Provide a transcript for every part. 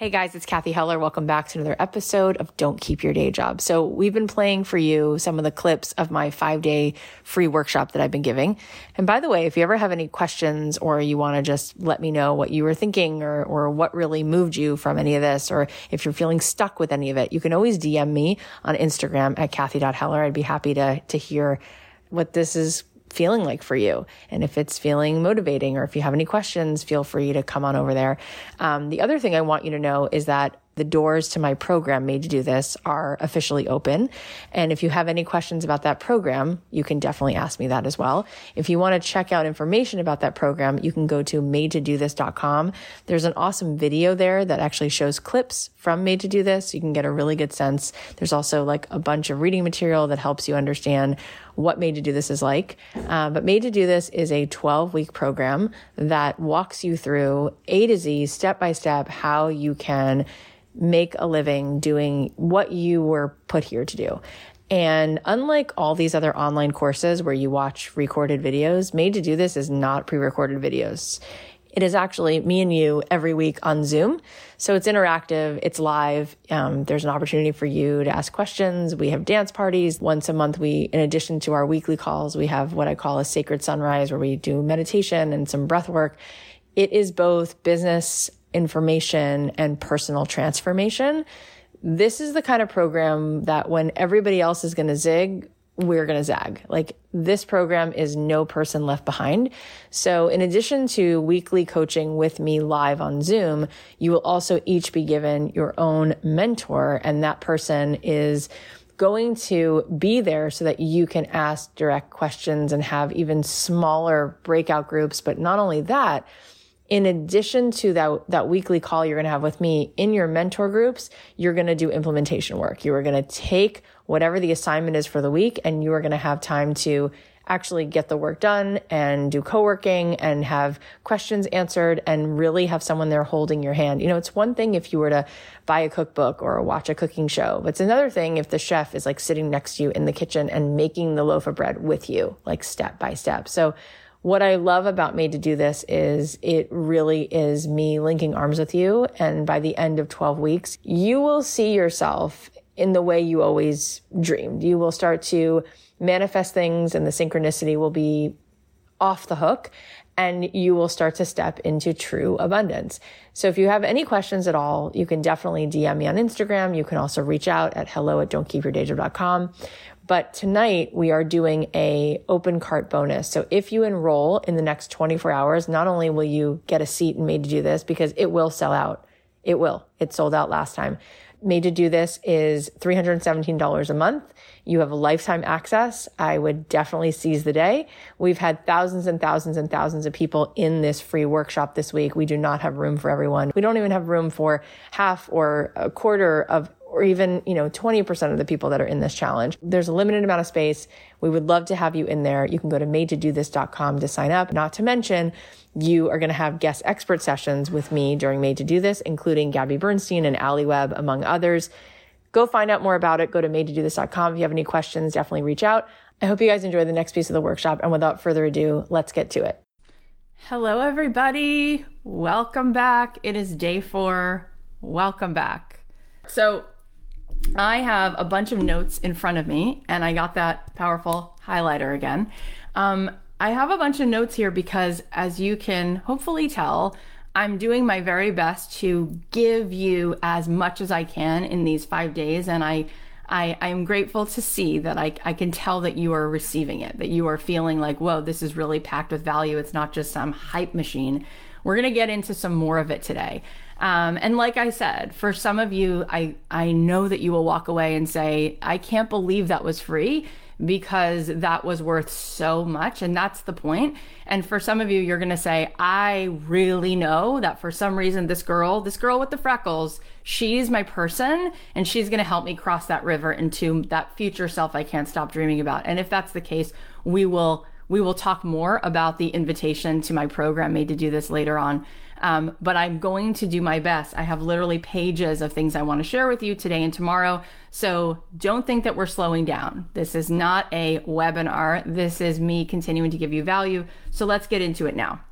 Hey guys, it's Cathy Heller. Welcome back to another episode of Don't Keep Your Day Job. So we've been playing for you some of the clips of my five day free workshop that I've been giving. And by the way, if you ever have any questions or you want to just let me know what you were thinking or, or what really moved you from any of this, or if you're feeling stuck with any of it, you can always DM me on Instagram at Cathy.Heller. I'd be happy to, to hear what this is feeling like for you. And if it's feeling motivating or if you have any questions, feel free to come on over there. Um, the other thing I want you to know is that the doors to my program made to do this are officially open. And if you have any questions about that program, you can definitely ask me that as well. If you want to check out information about that program, you can go to made to do this.com. There's an awesome video there that actually shows clips from made to do this. You can get a really good sense. There's also like a bunch of reading material that helps you understand what Made to Do This is like. Uh, but Made to Do This is a 12 week program that walks you through A to Z, step by step, how you can make a living doing what you were put here to do. And unlike all these other online courses where you watch recorded videos, Made to Do This is not pre recorded videos. It is actually me and you every week on Zoom. So it's interactive, it's live. Um, there's an opportunity for you to ask questions. We have dance parties. Once a month, we, in addition to our weekly calls, we have what I call a sacred sunrise where we do meditation and some breath work. It is both business information and personal transformation. This is the kind of program that when everybody else is going to zig, we're going to zag. Like this program is no person left behind. So in addition to weekly coaching with me live on Zoom, you will also each be given your own mentor and that person is going to be there so that you can ask direct questions and have even smaller breakout groups. But not only that, in addition to that, that weekly call you're going to have with me in your mentor groups, you're going to do implementation work. You are going to take whatever the assignment is for the week and you are going to have time to actually get the work done and do co-working and have questions answered and really have someone there holding your hand. You know, it's one thing if you were to buy a cookbook or watch a cooking show, but it's another thing if the chef is like sitting next to you in the kitchen and making the loaf of bread with you, like step by step. So what I love about Made to Do This is it really is me linking arms with you. And by the end of 12 weeks, you will see yourself in the way you always dreamed. You will start to manifest things and the synchronicity will be off the hook and you will start to step into true abundance. So if you have any questions at all, you can definitely DM me on Instagram. You can also reach out at hello at don'tkeepyourdayjob.com. But tonight we are doing a open cart bonus. So if you enroll in the next 24 hours, not only will you get a seat and made to do this because it will sell out. It will. It sold out last time. Made to do this is $317 a month. You have a lifetime access. I would definitely seize the day. We've had thousands and thousands and thousands of people in this free workshop this week. We do not have room for everyone. We don't even have room for half or a quarter of or even, you know, 20% of the people that are in this challenge. There's a limited amount of space. We would love to have you in there. You can go to madetodothis.com to sign up. Not to mention, you are going to have guest expert sessions with me during Made to Do This, including Gabby Bernstein and Ali Webb, among others. Go find out more about it. Go to madetodothis.com. If you have any questions, definitely reach out. I hope you guys enjoy the next piece of the workshop. And without further ado, let's get to it. Hello, everybody. Welcome back. It is day four. Welcome back. So, I have a bunch of notes in front of me, and I got that powerful highlighter again. Um, I have a bunch of notes here because, as you can hopefully tell, I'm doing my very best to give you as much as I can in these five days, and I. I, I am grateful to see that I, I can tell that you are receiving it, that you are feeling like, whoa, this is really packed with value. It's not just some hype machine. We're going to get into some more of it today. Um, and like I said, for some of you, I, I know that you will walk away and say, I can't believe that was free because that was worth so much. And that's the point. And for some of you, you're going to say, I really know that for some reason, this girl, this girl with the freckles, she's my person and she's going to help me cross that river into that future self I can't stop dreaming about. And if that's the case, we will we will talk more about the invitation to my program made to do this later on. Um, but I'm going to do my best. I have literally pages of things I want to share with you today and tomorrow. So don't think that we're slowing down. This is not a webinar. This is me continuing to give you value. So let's get into it now.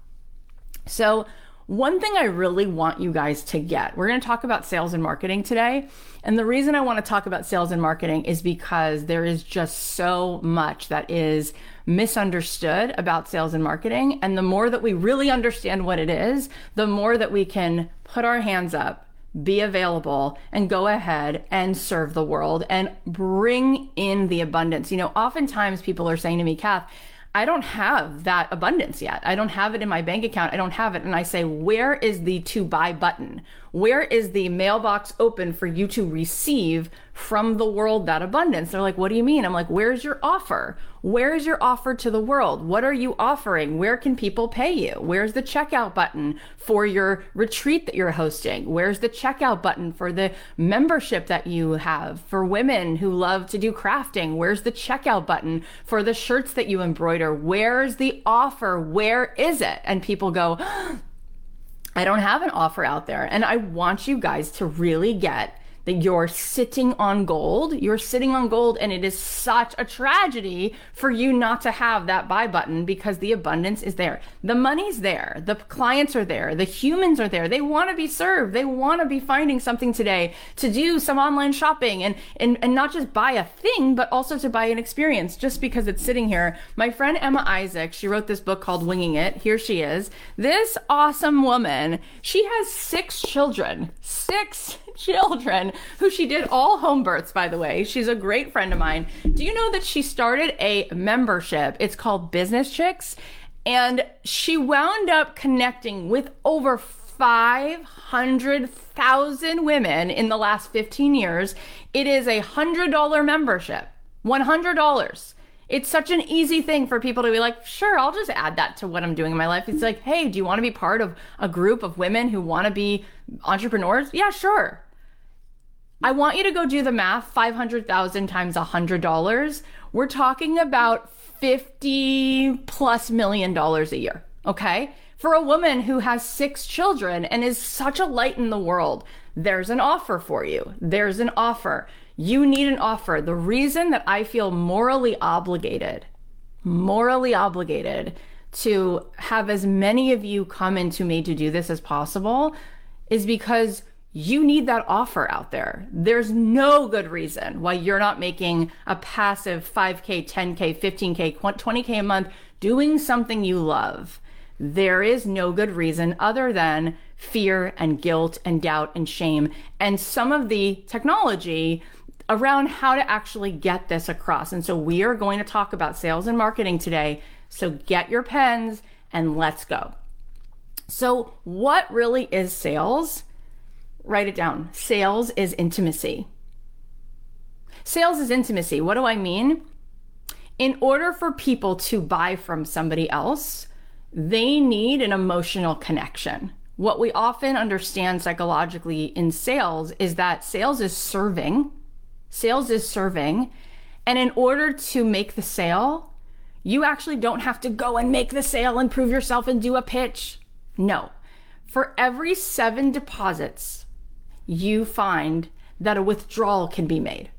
So one thing I really want you guys to get we're going to talk about sales and marketing today. And the reason I want to talk about sales and marketing is because there is just so much that is misunderstood about sales and marketing. And the more that we really understand what it is, the more that we can put our hands up be available and go ahead and serve the world and bring in the abundance. You know, oftentimes people are saying to me, Kath, I don't have that abundance yet. I don't have it in my bank account. I don't have it. And I say, where is the to buy button? Where is the mailbox open for you to receive from the world that abundance? They're like, what do you mean? I'm like, where's your offer? Where's your offer to the world? What are you offering? Where can people pay you? Where's the checkout button for your retreat that you're hosting? Where's the checkout button for the membership that you have for women who love to do crafting? Where's the checkout button for the shirts that you embroider? Where's the offer? Where is it? And people go, I don't have an offer out there. And I want you guys to really get that you're sitting on gold. You're sitting on gold, and it is such a tragedy for you not to have that buy button because the abundance is there. The money's there. The clients are there. The humans are there. They want to be served. They want to be finding something today to do some online shopping and, and, and not just buy a thing, but also to buy an experience just because it's sitting here. My friend Emma Isaacs, she wrote this book called Winging It. Here she is. This awesome woman, she has six children. Six children who she did all home births, by the way. She's a great friend of mine. Do you know that she started a membership? It's called Business Chicks. And she wound up connecting with over 500,000 women in the last 15 years. It is a $100 membership. $100. It's such an easy thing for people to be like, sure, I'll just add that to what I'm doing in my life. It's like, hey, do you want to be part of a group of women who want to be entrepreneurs? Yeah, sure. I want you to go do the math 500,000 times $100. We're talking about 50 plus million dollars a year. Okay. For a woman who has six children and is such a light in the world, there's an offer for you. There's an offer. You need an offer. The reason that I feel morally obligated, morally obligated to have as many of you come into me to do this as possible is because you need that offer out there. There's no good reason why you're not making a passive 5K, 10K, 15K, 20K a month doing something you love. There is no good reason other than fear and guilt and doubt and shame and some of the technology around how to actually get this across. And so we are going to talk about sales and marketing today. So get your pens and let's go. So, what really is sales? Write it down. Sales is intimacy. Sales is intimacy. What do I mean? In order for people to buy from somebody else, they need an emotional connection. What we often understand psychologically in sales is that sales is serving. Sales is serving. And in order to make the sale, you actually don't have to go and make the sale and prove yourself and do a pitch. No. For every seven deposits you find that a withdrawal can be made.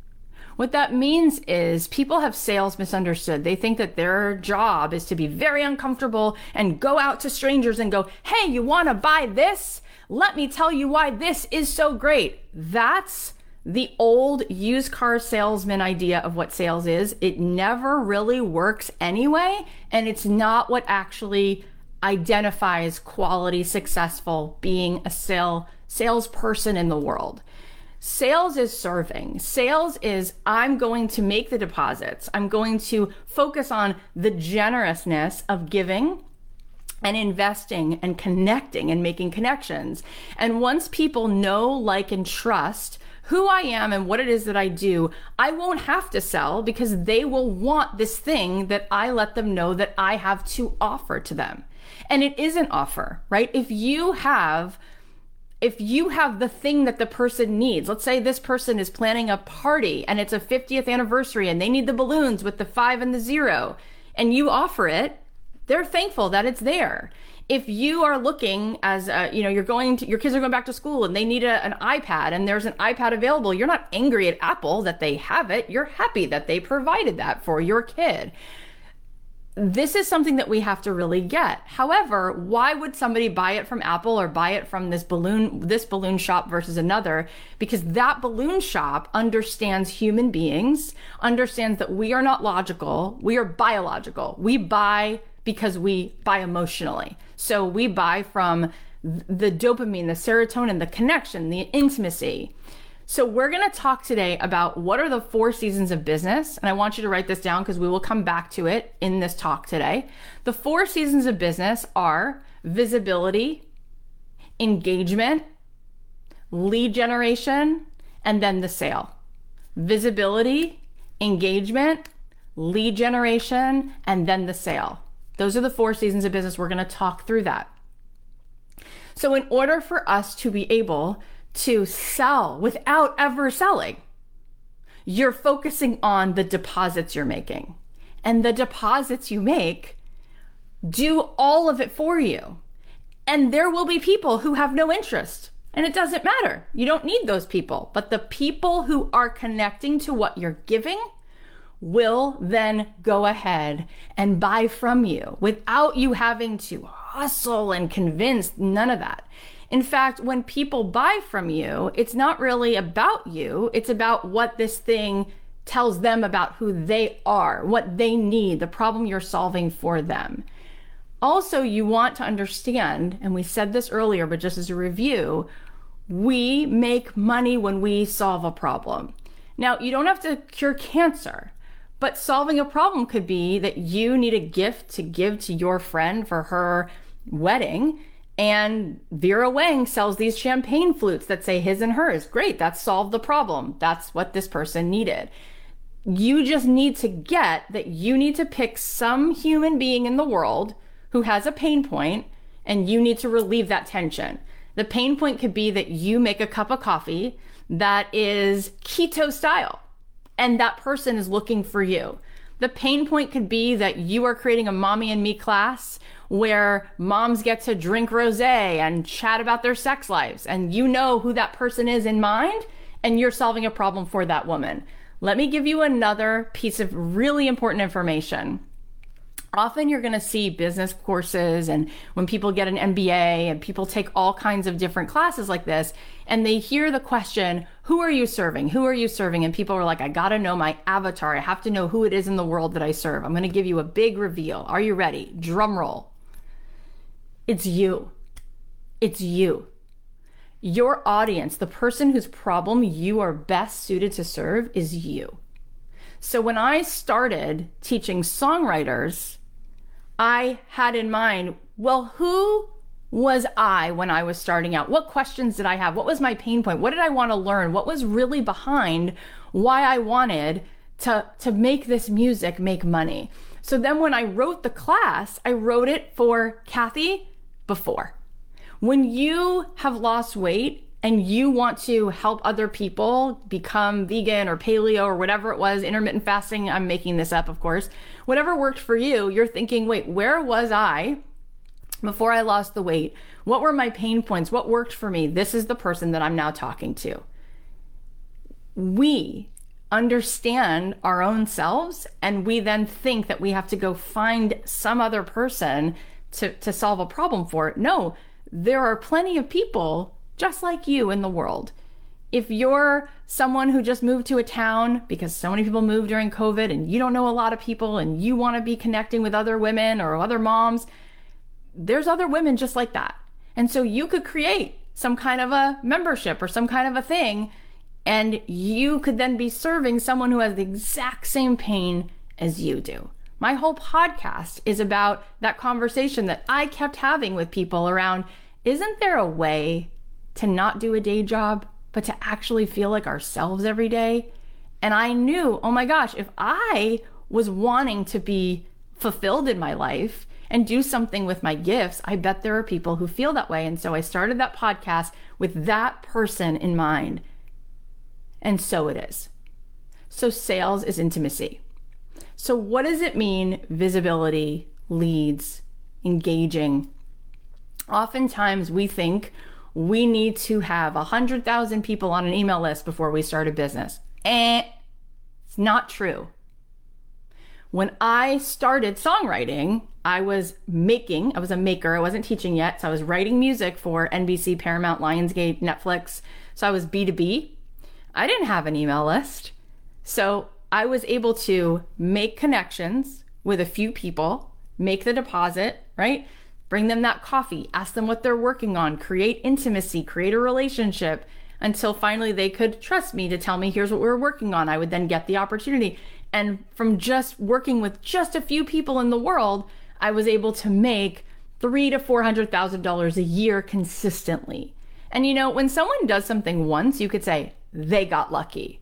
What that means is people have sales misunderstood. They think that their job is to be very uncomfortable and go out to strangers and go, Hey, you want to buy this? Let me tell you why this is so great. That's the old used car salesman idea of what sales is. It never really works anyway. And it's not what actually identifies quality, successful being a sale salesperson in the world. Sales is serving. Sales is I'm going to make the deposits. I'm going to focus on the generousness of giving and investing and connecting and making connections. And once people know, like, and trust who I am and what it is that I do, I won't have to sell because they will want this thing that I let them know that I have to offer to them. And it is an offer, right? If you have if you have the thing that the person needs, let's say this person is planning a party and it's a 50th anniversary and they need the balloons with the five and the zero, and you offer it, they're thankful that it's there. If you are looking as a, you know, you're going to, your kids are going back to school and they need a, an iPad and there's an iPad available, you're not angry at Apple that they have it. You're happy that they provided that for your kid this is something that we have to really get. However, why would somebody buy it from Apple or buy it from this balloon this balloon shop versus another? Because that balloon shop understands human beings, understands that we are not logical, we are biological. We buy because we buy emotionally. So we buy from the dopamine, the serotonin, the connection, the intimacy. So, we're going to talk today about what are the four seasons of business. And I want you to write this down because we will come back to it in this talk today. The four seasons of business are visibility, engagement, lead generation, and then the sale. Visibility, engagement, lead generation, and then the sale. Those are the four seasons of business. We're going to talk through that. So, in order for us to be able to sell without ever selling. You're focusing on the deposits you're making. And the deposits you make do all of it for you. And there will be people who have no interest. And it doesn't matter. You don't need those people. But the people who are connecting to what you're giving will then go ahead and buy from you without you having to hustle and convince none of that. In fact, when people buy from you, it's not really about you, it's about what this thing tells them about who they are, what they need, the problem you're solving for them. Also, you want to understand, and we said this earlier, but just as a review, we make money when we solve a problem. Now, you don't have to cure cancer, but solving a problem could be that you need a gift to give to your friend for her wedding and Vera Wang sells these champagne flutes that say his and hers. Great, that solved the problem. That's what this person needed. You just need to get that you need to pick some human being in the world who has a pain point and you need to relieve that tension. The pain point could be that you make a cup of coffee that is keto style and that person is looking for you. The pain point could be that you are creating a mommy and me class where moms get to drink rosé and chat about their sex lives and you know who that person is in mind and you're solving a problem for that woman. Let me give you another piece of really important information. Often you're going to see business courses and when people get an MBA and people take all kinds of different classes like this and they hear the question, who are you serving? Who are you serving? And people are like, I got to know my avatar. I have to know who it is in the world that I serve. I'm going to give you a big reveal. Are you ready? Drum roll. It's you. It's you. Your audience, the person whose problem you are best suited to serve, is you. So when I started teaching songwriters, I had in mind, well, who was I when I was starting out? What questions did I have? What was my pain point? What did I want to learn? What was really behind why I wanted to, to make this music make money? So then when I wrote the class, I wrote it for Cathy before. When you have lost weight and you want to help other people become vegan or paleo or whatever it was, intermittent fasting, I'm making this up, of course, whatever worked for you, you're thinking, wait, where was I before I lost the weight? What were my pain points? What worked for me? This is the person that I'm now talking to. We understand our own selves and we then think that we have to go find some other person to, to solve a problem for it. No, there are plenty of people just like you in the world. If you're someone who just moved to a town because so many people moved during COVID and you don't know a lot of people and you want to be connecting with other women or other moms, there's other women just like that. And so you could create some kind of a membership or some kind of a thing, and you could then be serving someone who has the exact same pain as you do. My whole podcast is about that conversation that I kept having with people around isn't there a way to not do a day job, but to actually feel like ourselves every day? And I knew, oh my gosh, if I was wanting to be fulfilled in my life and do something with my gifts, I bet there are people who feel that way. And so I started that podcast with that person in mind. And so it is. So sales is intimacy. So, what does it mean visibility, leads, engaging? Oftentimes we think we need to have 100,000 people on an email list before we start a business. Eh, it's not true. When I started songwriting, I was making, I was a maker. I wasn't teaching yet. So I was writing music for NBC, Paramount, Lionsgate, Netflix. So I was B2B. I didn't have an email list. So I was able to make connections with a few people, make the deposit, right? Bring them that coffee, ask them what they're working on, create intimacy, create a relationship until finally they could trust me to tell me, here's what we're working on. I would then get the opportunity. And from just working with just a few people in the world, I was able to make three to four hundred thousand dollars a year consistently. And you know, when someone does something once, you could say they got lucky.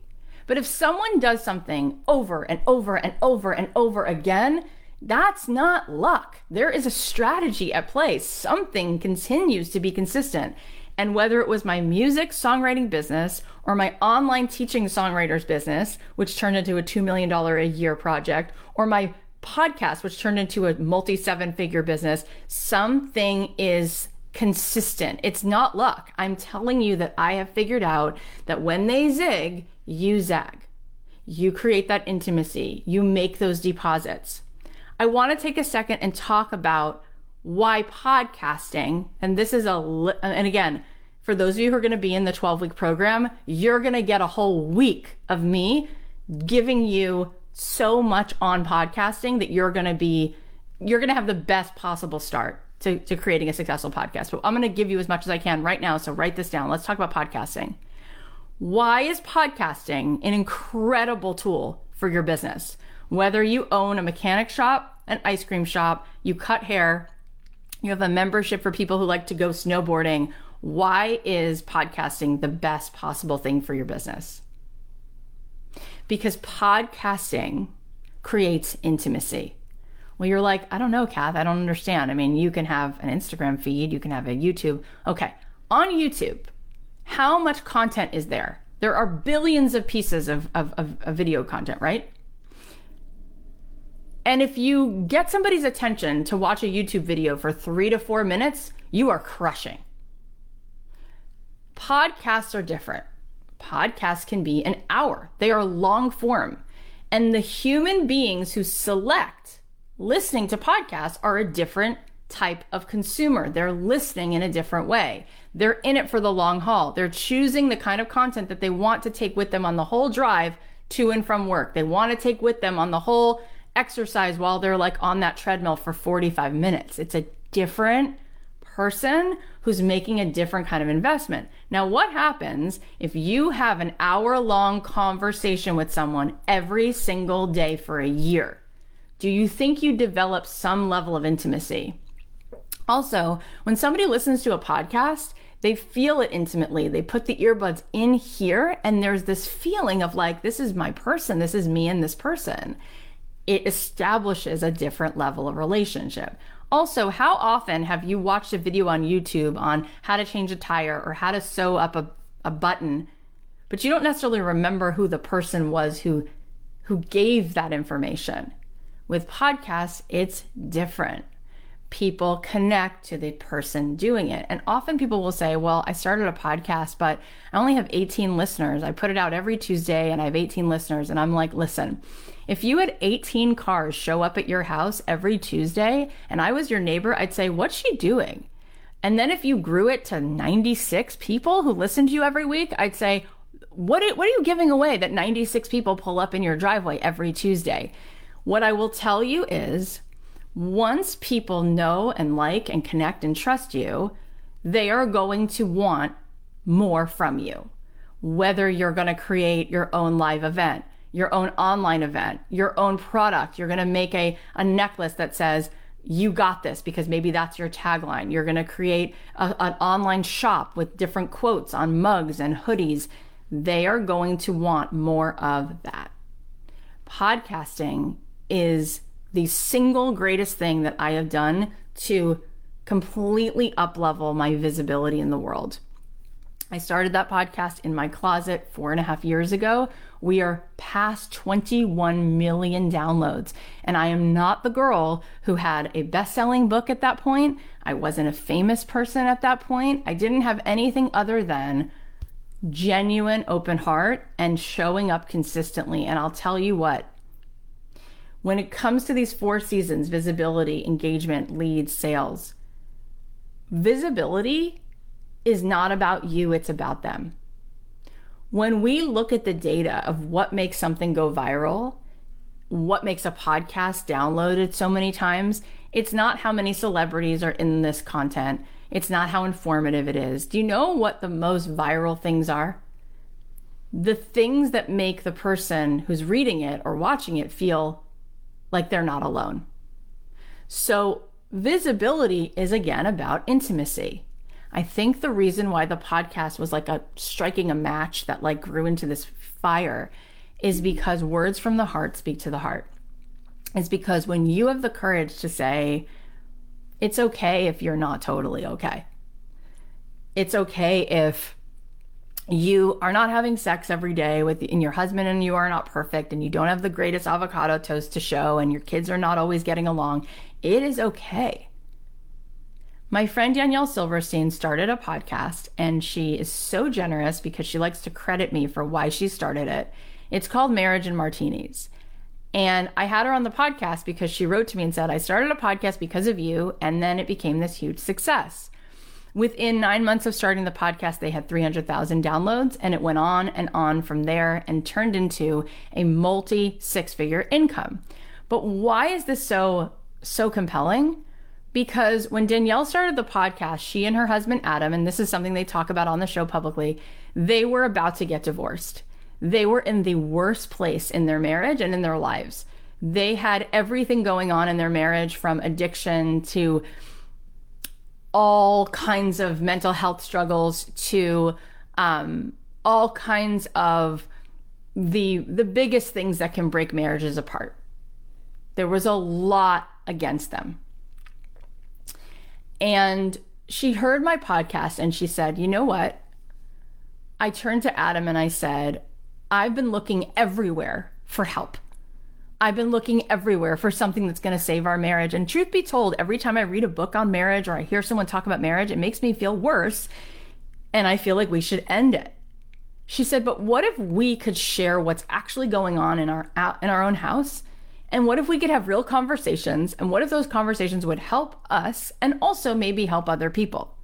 But if someone does something over and over and over and over again, that's not luck. There is a strategy at play. Something continues to be consistent. And whether it was my music songwriting business or my online teaching songwriters business, which turned into a $2 million a year project, or my podcast, which turned into a multi seven figure business, something is consistent. It's not luck. I'm telling you that I have figured out that when they zig, you zag. You create that intimacy, you make those deposits. I want to take a second and talk about why podcasting, and this is a, and again, for those of you who are going to be in the 12 week program, you're going to get a whole week of me giving you so much on podcasting that you're going to be, you're going to have the best possible start to, to creating a successful podcast. But I'm going to give you as much as I can right now. So write this down. Let's talk about podcasting. Why is podcasting an incredible tool for your business? Whether you own a mechanic shop, an ice cream shop, you cut hair, you have a membership for people who like to go snowboarding. Why is podcasting the best possible thing for your business? Because podcasting creates intimacy. Well, you're like, I don't know, Kath, I don't understand. I mean, you can have an Instagram feed, you can have a YouTube. Okay, on YouTube, how much content is there? There are billions of pieces of, of, of, of video content, right? And if you get somebody's attention to watch a YouTube video for three to four minutes, you are crushing. Podcasts are different. Podcasts can be an hour, they are long form. And the human beings who select listening to podcasts are a different type of consumer. They're listening in a different way. They're in it for the long haul. They're choosing the kind of content that they want to take with them on the whole drive to and from work. They want to take with them on the whole exercise while they're like on that treadmill for 45 minutes. It's a different person who's making a different kind of investment. Now, what happens if you have an hour long conversation with someone every single day for a year? Do you think you develop some level of intimacy? Also, when somebody listens to a podcast, they feel it intimately. They put the earbuds in here, and there's this feeling of like, this is my person, this is me and this person it establishes a different level of relationship. Also, how often have you watched a video on YouTube on how to change a tire or how to sew up a, a button, but you don't necessarily remember who the person was who who gave that information? With podcasts, it's different people connect to the person doing it. And often people will say, Well, I started a podcast, but I only have 18 listeners. I put it out every Tuesday and I have 18 listeners. And I'm like, Listen, if you had 18 cars show up at your house every Tuesday and I was your neighbor, I'd say, What's she doing? And then if you grew it to 96 people who listen to you every week, I'd say, what, what are you giving away that 96 people pull up in your driveway every Tuesday? What I will tell you is once people know and like and connect and trust you, they are going to want more from you. Whether you're going to create your own live event, your own online event, your own product, you're going to make a, a necklace that says, you got this because maybe that's your tagline. You're going to create a, an online shop with different quotes on mugs and hoodies. They are going to want more of that. Podcasting is the single greatest thing that I have done to completely uplevel my visibility in the world. I started that podcast in my closet four and a half years ago. We are past 21 million downloads. And I am not the girl who had a best selling book at that point. I wasn't a famous person at that point. I didn't have anything other than genuine open heart and showing up consistently. And I'll tell you what, when it comes to these four seasons visibility, engagement, leads, sales visibility is not about you, it's about them. When we look at the data of what makes something go viral, what makes a podcast downloaded so many times, it's not how many celebrities are in this content. It's not how informative it is. Do you know what the most viral things are? The things that make the person who's reading it or watching it feel like they're not alone. So, visibility is again about intimacy. I think the reason why the podcast was like a striking a match that like grew into this fire is because words from the heart speak to the heart. Is because when you have the courage to say, it's okay if you're not totally okay. It's okay if you are not having sex every day with in your husband and you are not perfect and you don't have the greatest avocado toast to show and your kids are not always getting along. It is okay. My friend Danielle Silverstein started a podcast and she is so generous because she likes to credit me for why she started it. It's called Marriage and Martinis. And I had her on the podcast because she wrote to me and said, I started a podcast because of you. And then it became this huge success. Within nine months of starting the podcast, they had 300,000 downloads, and it went on and on from there and turned into a multi six figure income. But why is this so, so compelling? Because when Danielle started the podcast, she and her husband Adam, and this is something they talk about on the show publicly, they were about to get divorced. They were in the worst place in their marriage and in their lives. They had everything going on in their marriage from addiction to all kinds of mental health struggles to um, all kinds of the the biggest things that can break marriages apart. There was a lot against them. And she heard my podcast and she said, "You know what? I turned to Adam and I said, I've been looking everywhere for help. I've been looking everywhere for something that's going to save our marriage. And truth be told, every time I read a book on marriage or I hear someone talk about marriage, it makes me feel worse. And I feel like we should end it. She said, but what if we could share what's actually going on in our in our own house? And what if we could have real conversations? And what if those conversations would help us and also maybe help other people?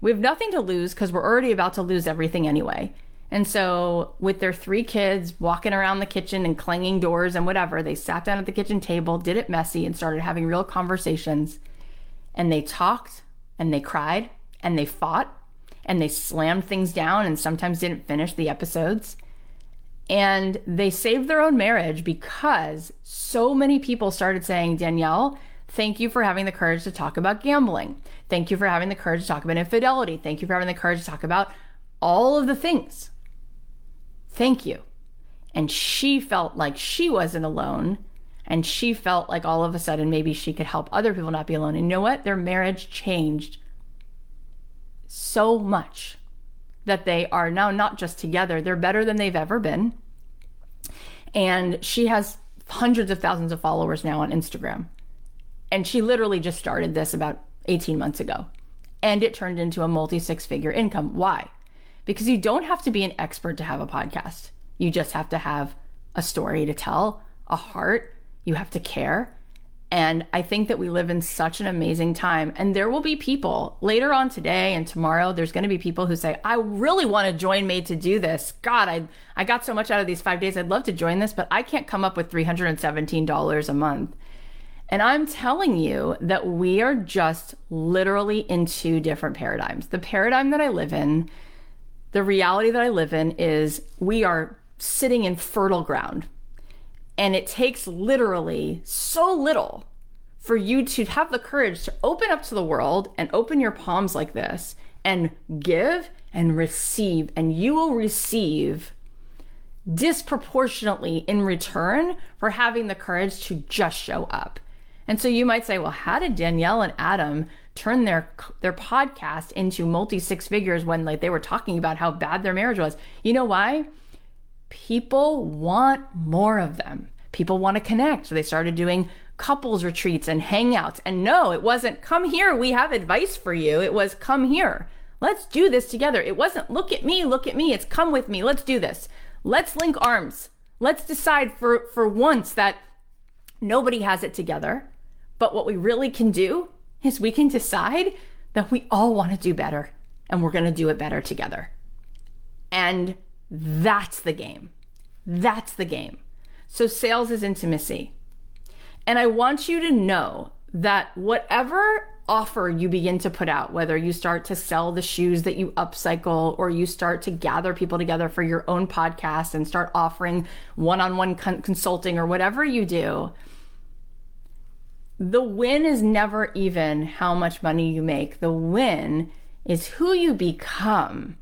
We have nothing to lose because we're already about to lose everything anyway. And so, with their three kids walking around the kitchen and clanging doors and whatever, they sat down at the kitchen table, did it messy, and started having real conversations. And they talked and they cried and they fought and they slammed things down and sometimes didn't finish the episodes. And they saved their own marriage because so many people started saying, Danielle, thank you for having the courage to talk about gambling. Thank you for having the courage to talk about infidelity. Thank you for having the courage to talk about all of the things. Thank you. And she felt like she wasn't alone. And she felt like all of a sudden maybe she could help other people not be alone. And you know what? Their marriage changed so much that they are now not just together, they're better than they've ever been. And she has hundreds of thousands of followers now on Instagram. And she literally just started this about 18 months ago. And it turned into a multi six figure income. Why? Because you don't have to be an expert to have a podcast. You just have to have a story to tell, a heart, you have to care. And I think that we live in such an amazing time. And there will be people later on today and tomorrow, there's going to be people who say, I really want to join Made to do this. God, I, I got so much out of these five days. I'd love to join this, but I can't come up with $317 a month. And I'm telling you that we are just literally in two different paradigms. The paradigm that I live in the reality that I live in is we are sitting in fertile ground. And it takes literally so little for you to have the courage to open up to the world and open your palms like this and give and receive. And you will receive disproportionately in return for having the courage to just show up. And so you might say, well, how did Danielle and Adam turn their their podcast into multi six figures when like they were talking about how bad their marriage was. You know why? People want more of them. People want to connect. So they started doing couples retreats and hangouts. And no, it wasn't come here, we have advice for you. It was come here. Let's do this together. It wasn't look at me, look at me. It's come with me. Let's do this. Let's link arms. Let's decide for for once that Nobody has it together. But what we really can do is we can decide that we all want to do better and we're going to do it better together. And that's the game. That's the game. So sales is intimacy. And I want you to know that whatever offer you begin to put out, whether you start to sell the shoes that you upcycle or you start to gather people together for your own podcast and start offering one on one consulting or whatever you do, the win is never even how much money you make. The win is who you become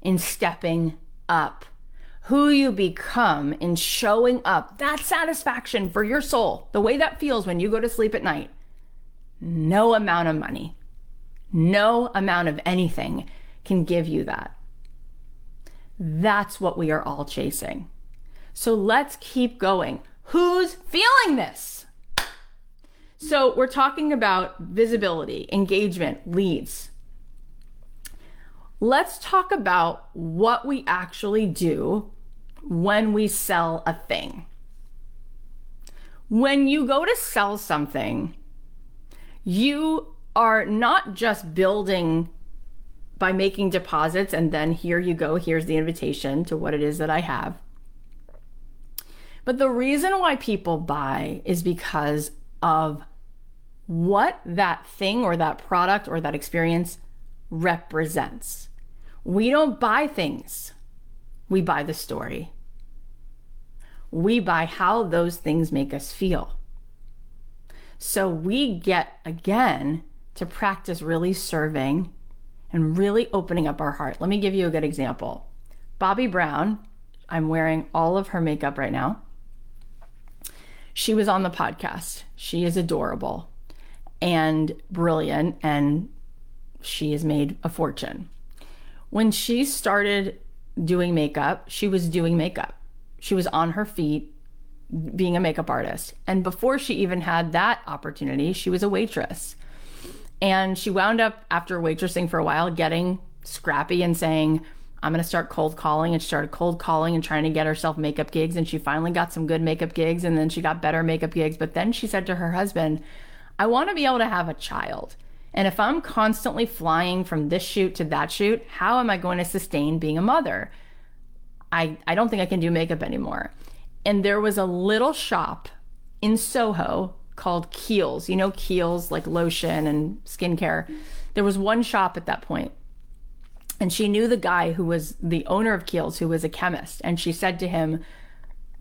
in stepping up, who you become in showing up. That satisfaction for your soul, the way that feels when you go to sleep at night. No amount of money, no amount of anything can give you that. That's what we are all chasing. So let's keep going. Who's feeling this? So, we're talking about visibility, engagement, leads. Let's talk about what we actually do when we sell a thing. When you go to sell something, you are not just building by making deposits and then here you go, here's the invitation to what it is that I have. But the reason why people buy is because of what that thing or that product or that experience represents. We don't buy things, we buy the story. We buy how those things make us feel. So we get again to practice really serving and really opening up our heart. Let me give you a good example. Bobbi Brown, I'm wearing all of her makeup right now. She was on the podcast. She is adorable and brilliant, and she has made a fortune. When she started doing makeup, she was doing makeup. She was on her feet being a makeup artist. And before she even had that opportunity, she was a waitress. And she wound up, after waitressing for a while, getting scrappy and saying, I'm going to start cold calling. And she started cold calling and trying to get herself makeup gigs. And she finally got some good makeup gigs. And then she got better makeup gigs. But then she said to her husband, I want to be able to have a child. And if I'm constantly flying from this shoot to that shoot, how am I going to sustain being a mother? I, I don't think I can do makeup anymore. And there was a little shop in Soho called Kiehl's. You know, Kiehl's, like lotion and skincare. There was one shop at that point. And she knew the guy who was the owner of Kiehl's, who was a chemist. And she said to him,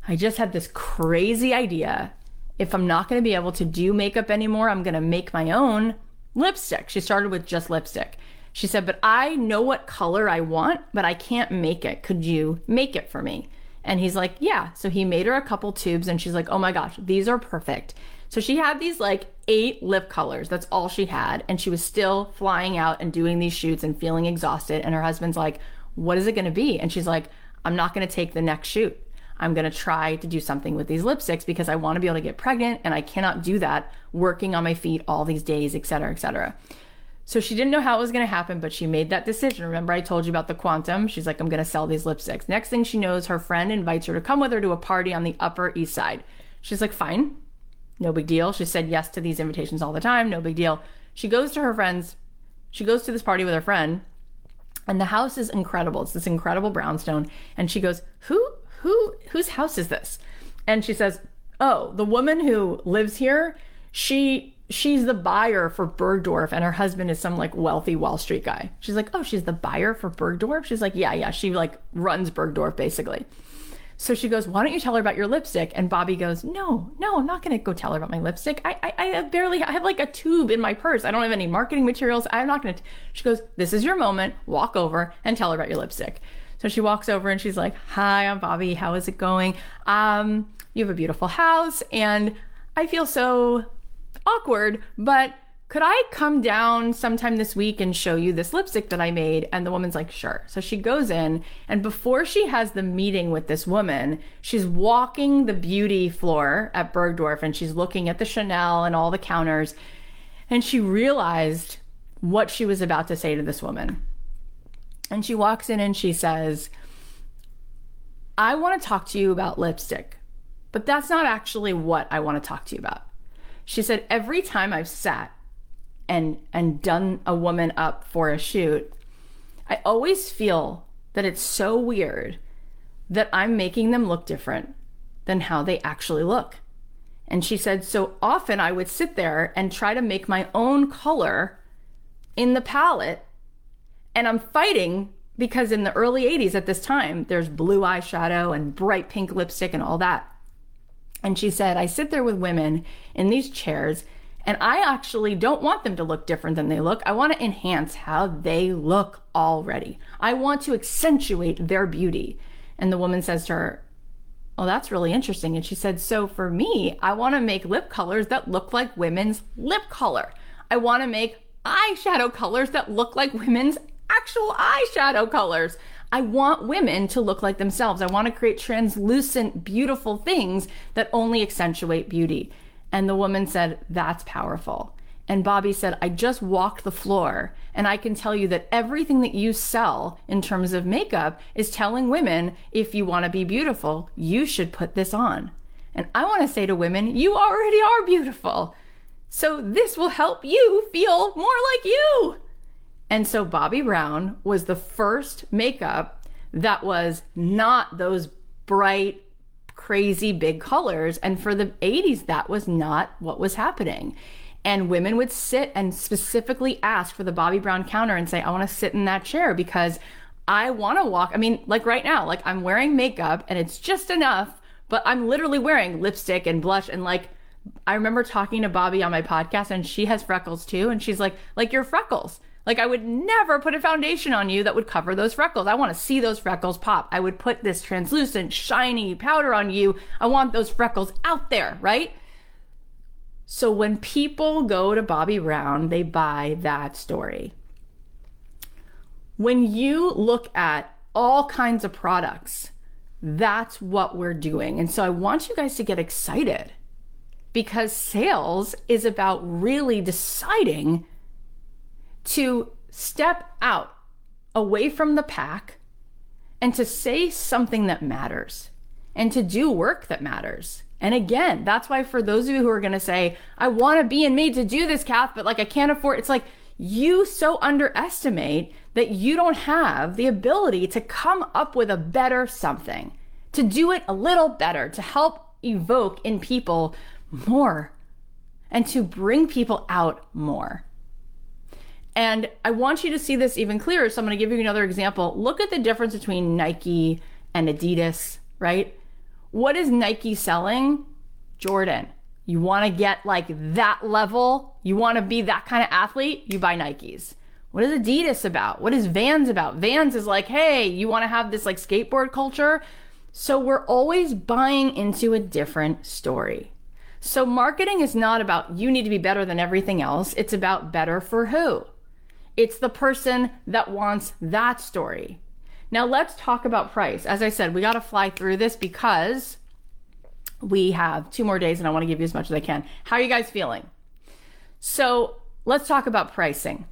I just had this crazy idea. If I'm not going to be able to do makeup anymore, I'm going to make my own lipstick. She started with just lipstick. She said, But I know what color I want, but I can't make it. Could you make it for me? And he's like, Yeah. So he made her a couple tubes and she's like, Oh my gosh, these are perfect. So she had these like eight lip colors. That's all she had. And she was still flying out and doing these shoots and feeling exhausted. And her husband's like, What is it going to be? And she's like, I'm not going to take the next shoot. I'm going to try to do something with these lipsticks because I want to be able to get pregnant and I cannot do that working on my feet all these days, et cetera, et cetera. So she didn't know how it was going to happen, but she made that decision. Remember, I told you about the quantum? She's like, I'm going to sell these lipsticks. Next thing she knows, her friend invites her to come with her to a party on the Upper East Side. She's like, fine, no big deal. She said yes to these invitations all the time, no big deal. She goes to her friends, she goes to this party with her friend, and the house is incredible. It's this incredible brownstone. And she goes, Who who whose house is this? And she says, "Oh, the woman who lives here, she she's the buyer for Bergdorf and her husband is some like wealthy Wall Street guy." She's like, "Oh, she's the buyer for Bergdorf?" She's like, "Yeah, yeah, she like runs Bergdorf basically." So she goes, "Why don't you tell her about your lipstick?" And Bobbi goes, "No, no, I'm not going to go tell her about my lipstick. I, I, I barely I have like a tube in my purse. I don't have any marketing materials. I'm not going to." She goes, "This is your moment. Walk over and tell her about your lipstick." So she walks over and she's like, Hi, I'm Bobbi. How is it going? Um, you have a beautiful house and I feel so awkward, but could I come down sometime this week and show you this lipstick that I made? And the woman's like, sure. So she goes in, and before she has the meeting with this woman, she's walking the beauty floor at Bergdorf and she's looking at the Chanel and all the counters. And she realized what she was about to say to this woman. And she walks in and she says, I want to talk to you about lipstick. But that's not actually what I want to talk to you about. She said, Every time I've sat and, and done a woman up for a shoot, I always feel that it's so weird that I'm making them look different than how they actually look. And she said, so often I would sit there and try to make my own color in the palette. And I'm fighting because in the early 80s at this time, there's blue eyeshadow and bright pink lipstick and all that. And she said, I sit there with women in these chairs and I actually don't want them to look different than they look. I want to enhance how they look already. I want to accentuate their beauty. And the woman says to her, Oh, that's really interesting. And she said, So for me, I want to make lip colors that look like women's lip color. I want to make eyeshadow colors that look like women's actual eyeshadow colors. I want women to look like themselves. I want to create translucent, beautiful things that only accentuate beauty. And the woman said, That's powerful. And Bobbi said, I just walked the floor and I can tell you that everything that you sell in terms of makeup is telling women if you want to be beautiful, you should put this on. And I want to say to women, you already are beautiful. So this will help you feel more like you. And so Bobbi Brown was the first makeup that was not those bright, crazy big colors. And for the 80s, that was not what was happening. And women would sit and specifically ask for the Bobbi Brown counter and say, I want to sit in that chair because I want to walk. I mean, like right now, like I'm wearing makeup and it's just enough, but I'm literally wearing lipstick and blush and like, I remember talking to Bobbi on my podcast and she has freckles too. And she's like, like your freckles. Like I would never put a foundation on you that would cover those freckles. I want to see those freckles pop. I would put this translucent, shiny powder on you. I want those freckles out there, right? So when people go to Bobbi Brown, they buy that story. When you look at all kinds of products, that's what we're doing. And so I want you guys to get excited because sales is about really deciding to step out away from the pack and to say something that matters and to do work that matters. And again, that's why for those of you who are going to say, I want to be and made to do this, Kath, but like I can't afford, it's like you so underestimate that you don't have the ability to come up with a better something, to do it a little better, to help evoke in people more and to bring people out more. And I want you to see this even clearer. So I'm going to give you another example. Look at the difference between Nike and Adidas, right? What is Nike selling? Jordan. You want to get like that level? You want to be that kind of athlete? You buy Nikes. What is Adidas about? What is Vans about? Vans is like, hey, you want to have this like skateboard culture? So we're always buying into a different story. So marketing is not about you need to be better than everything else. It's about better for who? It's the person that wants that story. Now let's talk about price. As I said, we got to fly through this because we have two more days and I want to give you as much as I can. How are you guys feeling? So let's talk about pricing.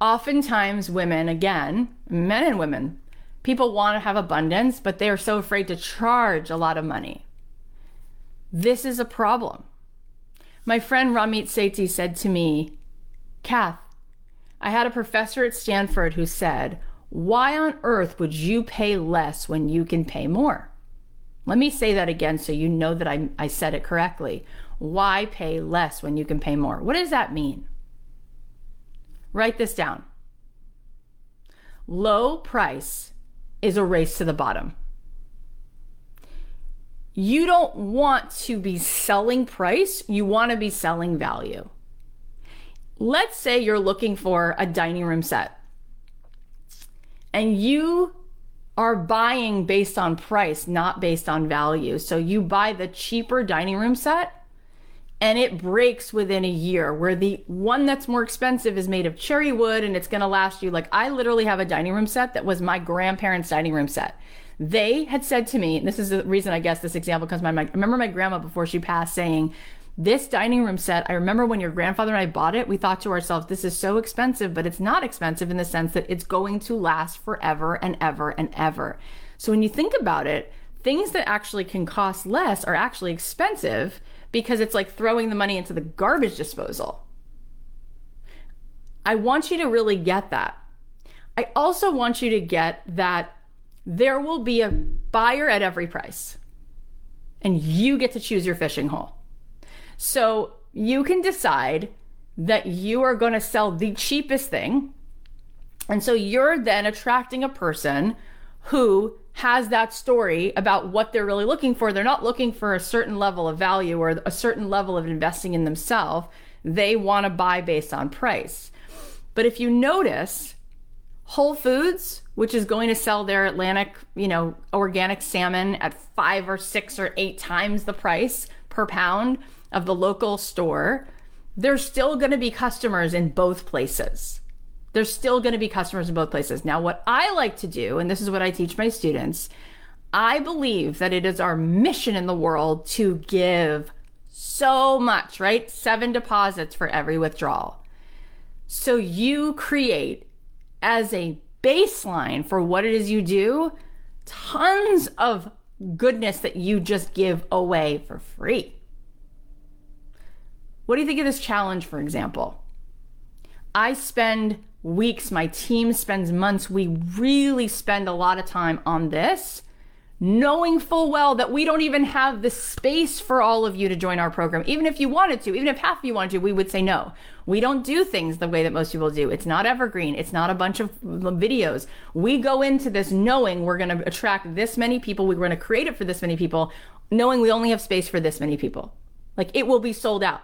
Oftentimes, women, again, men and women, people want to have abundance, but they are so afraid to charge a lot of money. This is a problem. My friend Ramit Sethi said to me, Kath, I had a professor at Stanford who said, why on earth would you pay less when you can pay more? Let me say that again so you know that I, I said it correctly. Why pay less when you can pay more? What does that mean? Write this down. Low price is a race to the bottom. You don't want to be selling price, you want to be selling value. Let's say you're looking for a dining room set and you are buying based on price, not based on value. So you buy the cheaper dining room set and it breaks within a year, where the one that's more expensive is made of cherry wood and it's gonna last you. Like, I literally have a dining room set that was my grandparents' dining room set. They had said to me, and this is the reason I guess this example comes to my mind. I remember my grandma before she passed saying, this dining room set, I remember when your grandfather and I bought it, we thought to ourselves, this is so expensive, but it's not expensive in the sense that it's going to last forever and ever and ever. So when you think about it, things that actually can cost less are actually expensive because it's like throwing the money into the garbage disposal. I want you to really get that. I also want you to get that there will be a buyer at every price, and you get to choose your fishing hole. So you can decide that you are going to sell the cheapest thing. And so you're then attracting a person who has that story about what they're really looking for. They're not looking for a certain level of value or a certain level of investing in themselves. They want to buy based on price. But if you notice, Whole Foods, which is going to sell their Atlantic, you know, organic salmon at five or six or eight times the price per pound of the local store, there's still going to be customers in both places. There's still going to be customers in both places. Now, what I like to do, and this is what I teach my students, I believe that it is our mission in the world to give so much, right? Seven deposits for every withdrawal. So you create as a baseline for what it is you do tons of goodness that you just give away for free. What do you think of this challenge, for example? I spend weeks, my team spends months. We really spend a lot of time on this, knowing full well that we don't even have the space for all of you to join our program. Even if you wanted to, even if half of you wanted to, we would say no. We don't do things the way that most people do. It's not evergreen. It's not a bunch of videos. We go into this knowing we're going to attract this many people. We're going to create it for this many people, knowing we only have space for this many people. Like it will be sold out.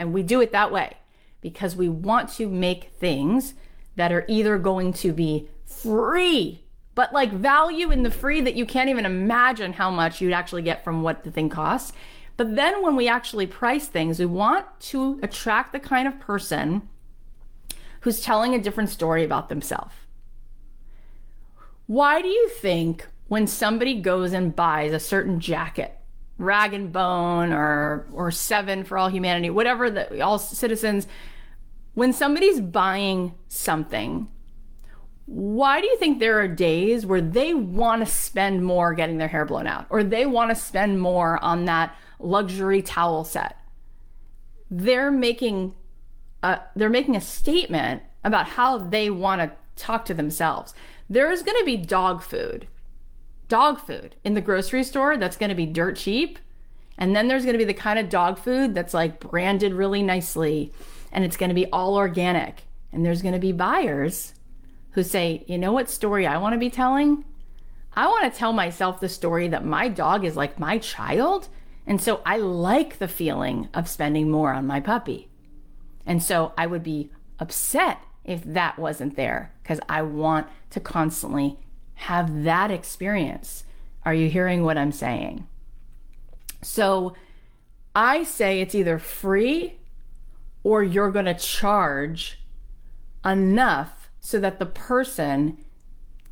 And we do it that way because we want to make things that are either going to be free, but like value in the free that you can't even imagine how much you'd actually get from what the thing costs. But then when we actually price things, we want to attract the kind of person who's telling a different story about themselves. Why do you think when somebody goes and buys a certain jacket, Rag and Bone or or Seven for All Humanity, whatever the all citizens when somebody's buying something, why do you think there are days where they want to spend more getting their hair blown out or they want to spend more on that luxury towel set? They're making a, they're making a statement about how they want to talk to themselves. There's going to be dog food. Dog food in the grocery store that's going to be dirt cheap. And then there's going to be the kind of dog food that's like branded really nicely and it's going to be all organic. And there's going to be buyers who say, you know what story I want to be telling? I want to tell myself the story that my dog is like my child. And so I like the feeling of spending more on my puppy. And so I would be upset if that wasn't there because I want to constantly have that experience. Are you hearing what I'm saying? So I say it's either free or you're going to charge enough so that the person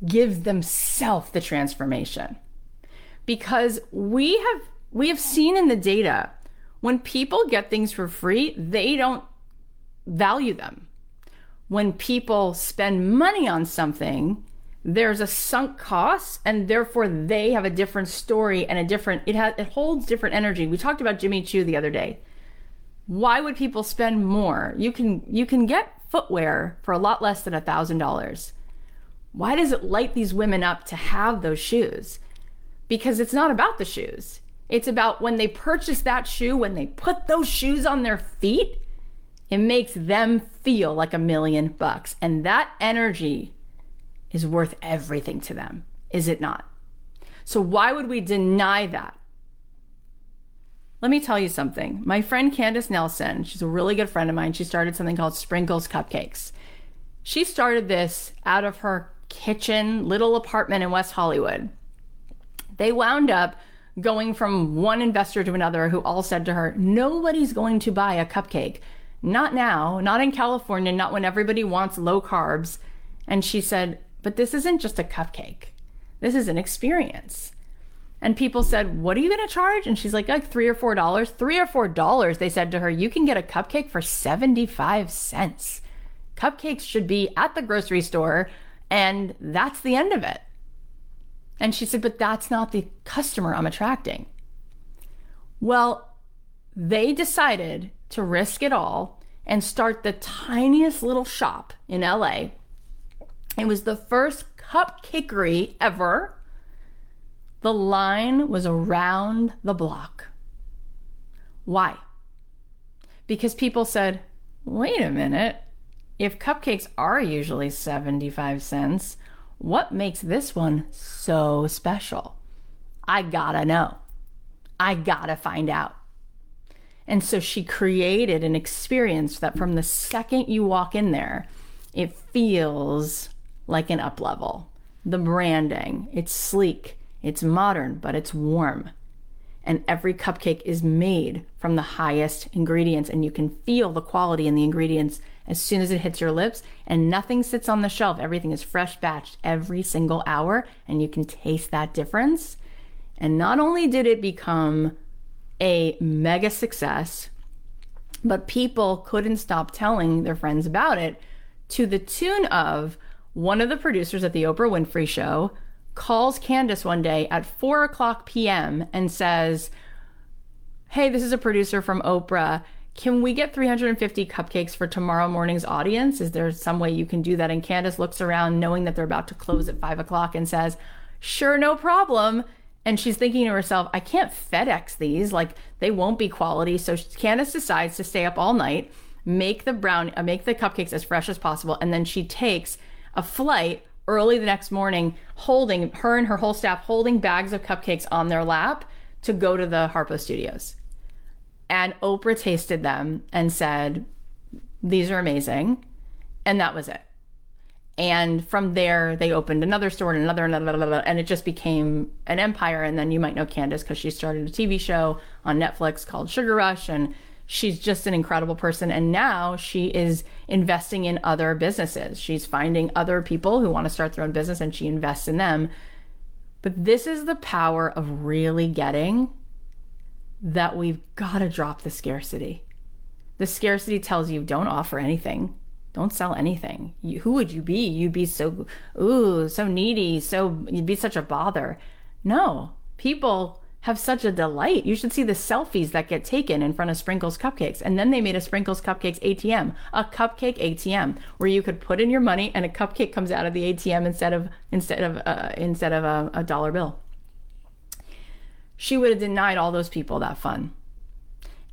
gives themselves the transformation. Because we have we have seen in the data when people get things for free, they don't value them. When people spend money on something, there's a sunk cost and therefore they have a different story and a different it has it holds different energy. We talked about Jimmy Choo the other day why would people spend more? You can you can get footwear for a lot less than a thousand dollars. Why does it light these women up to have those shoes? Because it's not about the shoes. It's about when they purchase that shoe, when they put those shoes on their feet, it makes them feel like a million bucks. And that energy is worth everything to them, is it not? So, why would we deny that? Let me tell you something. My friend Candace Nelson, she's a really good friend of mine. She started something called Sprinkles Cupcakes. She started this out of her kitchen little apartment in West Hollywood. They wound up going from one investor to another who all said to her, Nobody's going to buy a cupcake. Not now, not in California, not when everybody wants low carbs. And she said, But this isn't just a cupcake, this is an experience. And people said, What are you going to charge? And she's like, Like three or four dollars. Three or four dollars. They said to her, You can get a cupcake for 75 cents. Cupcakes should be at the grocery store, and that's the end of it. And she said, But that's not the customer I'm attracting. Well, they decided to risk it all and start the tiniest little shop in LA. It was the first cupcakery ever. The line was around the block. Why? Because people said, wait a minute, if cupcakes are usually 75 cents, what makes this one so special? I gotta know. I gotta find out. And so she created an experience that from the second you walk in there, it feels like an up level. The branding, it's sleek, it's modern, but it's warm. And every cupcake is made from the highest ingredients, and you can feel the quality in the ingredients as soon as it hits your lips. And nothing sits on the shelf. Everything is fresh batched every single hour, and you can taste that difference. And not only did it become a mega success, but people couldn't stop telling their friends about it to the tune of one of the producers at the Oprah Winfrey Show calls Candace one day at 4 o'clock p.m. and says, Hey, this is a producer from Oprah. Can we get 350 cupcakes for tomorrow morning's audience? Is there some way you can do that? And Candace looks around knowing that they're about to close at 5 o'clock and says, Sure, no problem. And she's thinking to herself, I can't FedEx these. Like, they won't be quality. So Candace decides to stay up all night, make the brown, uh, make the cupcakes as fresh as possible. And then she takes a flight early the next morning, holding her and her whole staff holding bags of cupcakes on their lap to go to the Harpo studios. And Oprah tasted them and said, These are amazing. And that was it. And from there, they opened another store and another, another, and it just became an empire. And then you might know Candace because she started a TV show on Netflix called Sugar Rush. And she's just an incredible person. And now she is investing in other businesses. She's finding other people who want to start their own business and she invests in them. But this is the power of really getting that we've got to drop the scarcity. The scarcity tells you don't offer anything don't sell anything. You, who would you be? You'd be so, ooh, so needy, so, you'd be such a bother. No, people have such a delight. You should see the selfies that get taken in front of Sprinkles Cupcakes. And then they made a Sprinkles Cupcakes ATM, a cupcake ATM, where you could put in your money and a cupcake comes out of the ATM instead of instead of uh, instead of a, a dollar bill. She would have denied all those people that fun.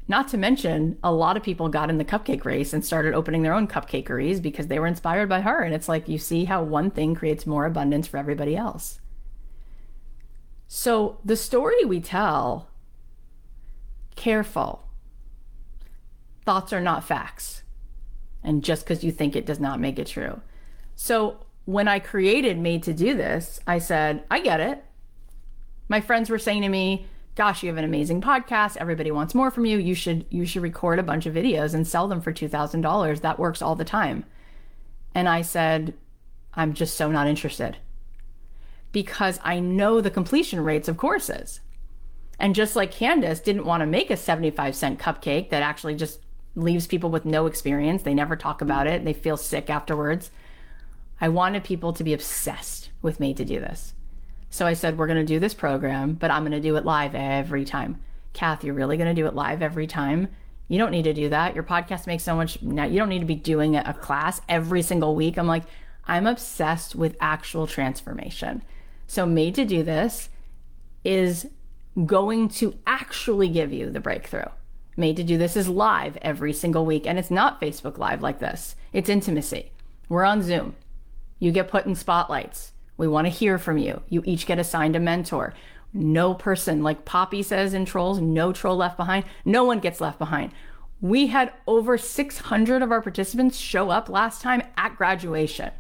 Not to mention, a lot of people got in the cupcake race and started opening their own cupcakeries because they were inspired by her. And it's like you see how one thing creates more abundance for everybody else. So, the story we tell, careful. Thoughts are not facts. And just because you think it does not make it true. So, when I created Made to Do This, I said, I get it. My friends were saying to me, gosh, you have an amazing podcast. Everybody wants more from you. You should you should record a bunch of videos and sell them for $2,000. That works all the time. And I said, I'm just so not interested. Because I know the completion rates of courses. And just like Candace didn't want to make a 75 cent cupcake that actually just leaves people with no experience, they never talk about it, they feel sick afterwards. I wanted people to be obsessed with Made to Do This. So I said, We're going to do this program, but I'm going to do it live every time. Kath, you're really going to do it live every time? You don't need to do that. Your podcast makes so much now. You don't need to be doing a class every single week. I'm like, I'm obsessed with actual transformation. So, made to do this is going to actually give you the breakthrough. Made to do this is live every single week, and it's not Facebook Live like this. It's intimacy. We're on Zoom. You get put in spotlights. We want to hear from you. You each get assigned a mentor. No person, like Poppy says in Trolls, no troll left behind. No one gets left behind. We had over 600 of our participants show up last time at graduation.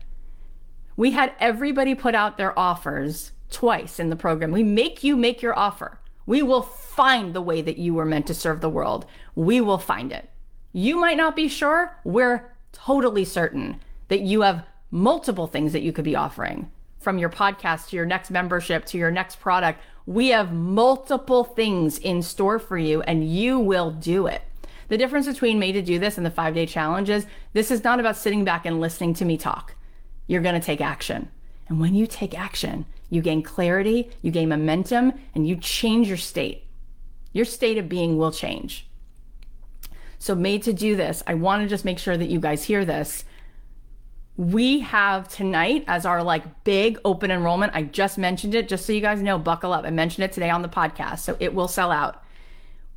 We had everybody put out their offers twice in the program. We make you make your offer. We will find the way that you were meant to serve the world. We will find it. You might not be sure. We're totally certain that you have multiple things that you could be offering from your podcast to your next membership to your next product. We have multiple things in store for you and you will do it. The difference between Made to Do This and the five day challenge is this is not about sitting back and listening to me talk. You're going to take action. And when you take action, you gain clarity, you gain momentum, and you change your state. Your state of being will change. So, made to do this, I want to just make sure that you guys hear this. We have tonight as our like big open enrollment. I just mentioned it just so you guys know, buckle up. I mentioned it today on the podcast, so it will sell out.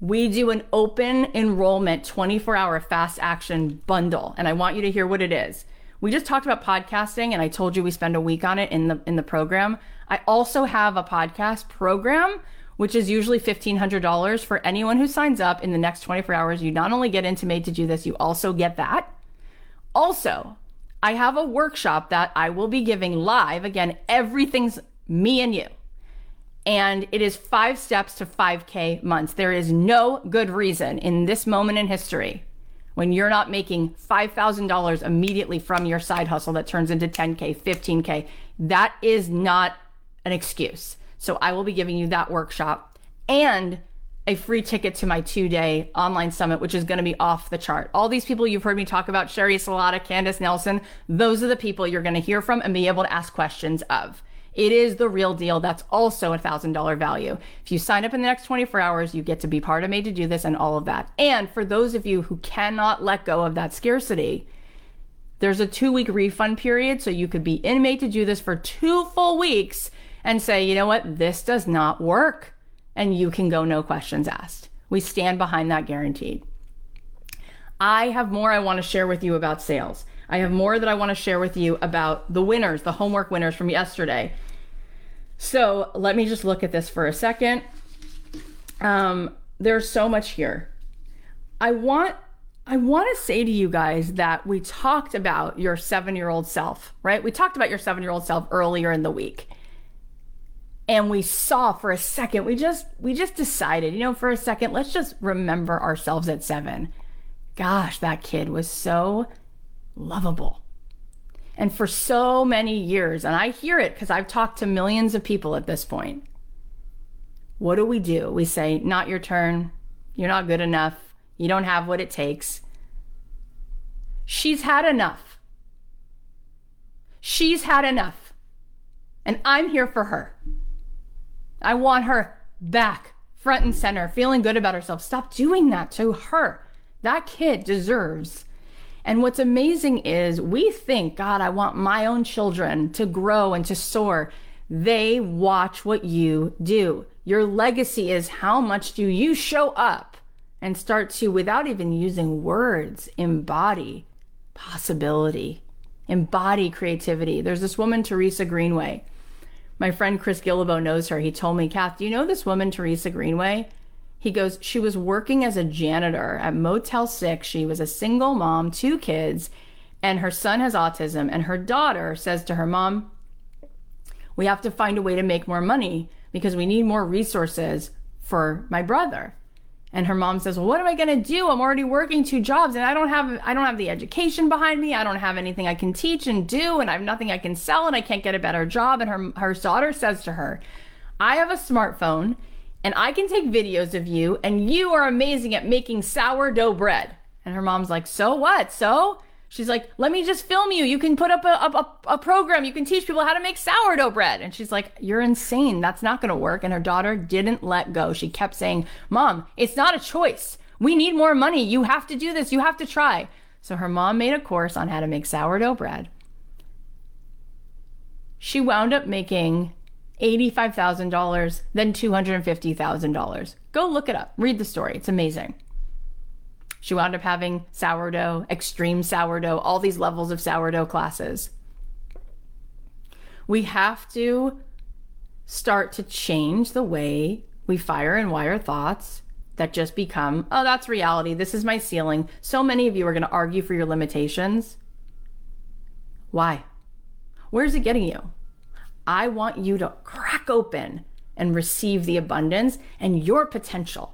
We do an open enrollment 24 hour fast action bundle, and I want you to hear what it is. We just talked about podcasting and I told you we spend a week on it in the in the program. I also have a podcast program which is usually $1500 for anyone who signs up in the next 24 hours. You not only get into made to do this, you also get that. Also, I have a workshop that I will be giving live. Again, everything's me and you. And it is five steps to 5K months. There is no good reason in this moment in history when you're not making $5,000 immediately from your side hustle that turns into 10K, 15K. That is not an excuse. So I will be giving you that workshop and a free ticket to my two day online summit, which is going to be off the chart. All these people you've heard me talk about, Sheri Salata, Candace Nelson, those are the people you're going to hear from and be able to ask questions of. It is the real deal. That's also a $1,000 value. If you sign up in the next 24 hours, you get to be part of Made to Do This and all of that. And for those of you who cannot let go of that scarcity, there's a two week refund period. So you could be in Made to Do This for two full weeks and say, you know what, this does not work. And you can go no questions asked. We stand behind that guaranteed. I have more I want to share with you about sales. I have more that I want to share with you about the winners, the homework winners from yesterday. So let me just look at this for a second. Um, there's so much here. I want I want to say to you guys that we talked about your seven year old self, right? We talked about your seven year old self earlier in the week and we saw for a second we just we just decided you know for a second let's just remember ourselves at 7 gosh that kid was so lovable. And for so many years and I hear it cuz I've talked to millions of people at this point. What do we do? We say not your turn. You're not good enough. You don't have what it takes. She's had enough. She's had enough. And I'm here for her. I want her back, front and center, feeling good about herself. Stop doing that to her. That kid deserves. And what's amazing is we think, God, I want my own children to grow and to soar. They watch what you do. Your legacy is how much do you show up and start to, without even using words, embody possibility, embody creativity. There's this woman, Teresa Greenway my friend Chris Guillebeau knows her. He told me, Kath, do you know this woman, Teresa Greenway? He goes, she was working as a janitor at Motel 6. She was a single mom, two kids, and her son has autism. And her daughter says to her mom, We have to find a way to make more money because we need more resources for my brother. And her mom says, "Well, what am I going to do? I'm already working two jobs and I don't have I don't have the education behind me. I don't have anything I can teach and do and I have nothing I can sell and I can't get a better job." And her her daughter says to her, "I have a smartphone and I can take videos of you and you are amazing at making sourdough bread." And her mom's like, "So what? So?" She's like, let me just film you. You can put up a, a, a, program. You can teach people how to make sourdough bread. And she's like, you're insane. That's not going to work. And her daughter didn't let go. She kept saying, Mom, it's not a choice. We need more money. You have to do this. You have to try. So her mom made a course on how to make sourdough bread. She wound up making $85,000, then $250,000. Go look it up. Read the story. It's amazing. She wound up having sourdough, extreme sourdough, all these levels of sourdough classes. We have to start to change the way we fire and wire thoughts that just become, oh, that's reality. This is my ceiling. So many of you are going to argue for your limitations. Why? Where's it getting you? I want you to crack open and receive the abundance and your potential.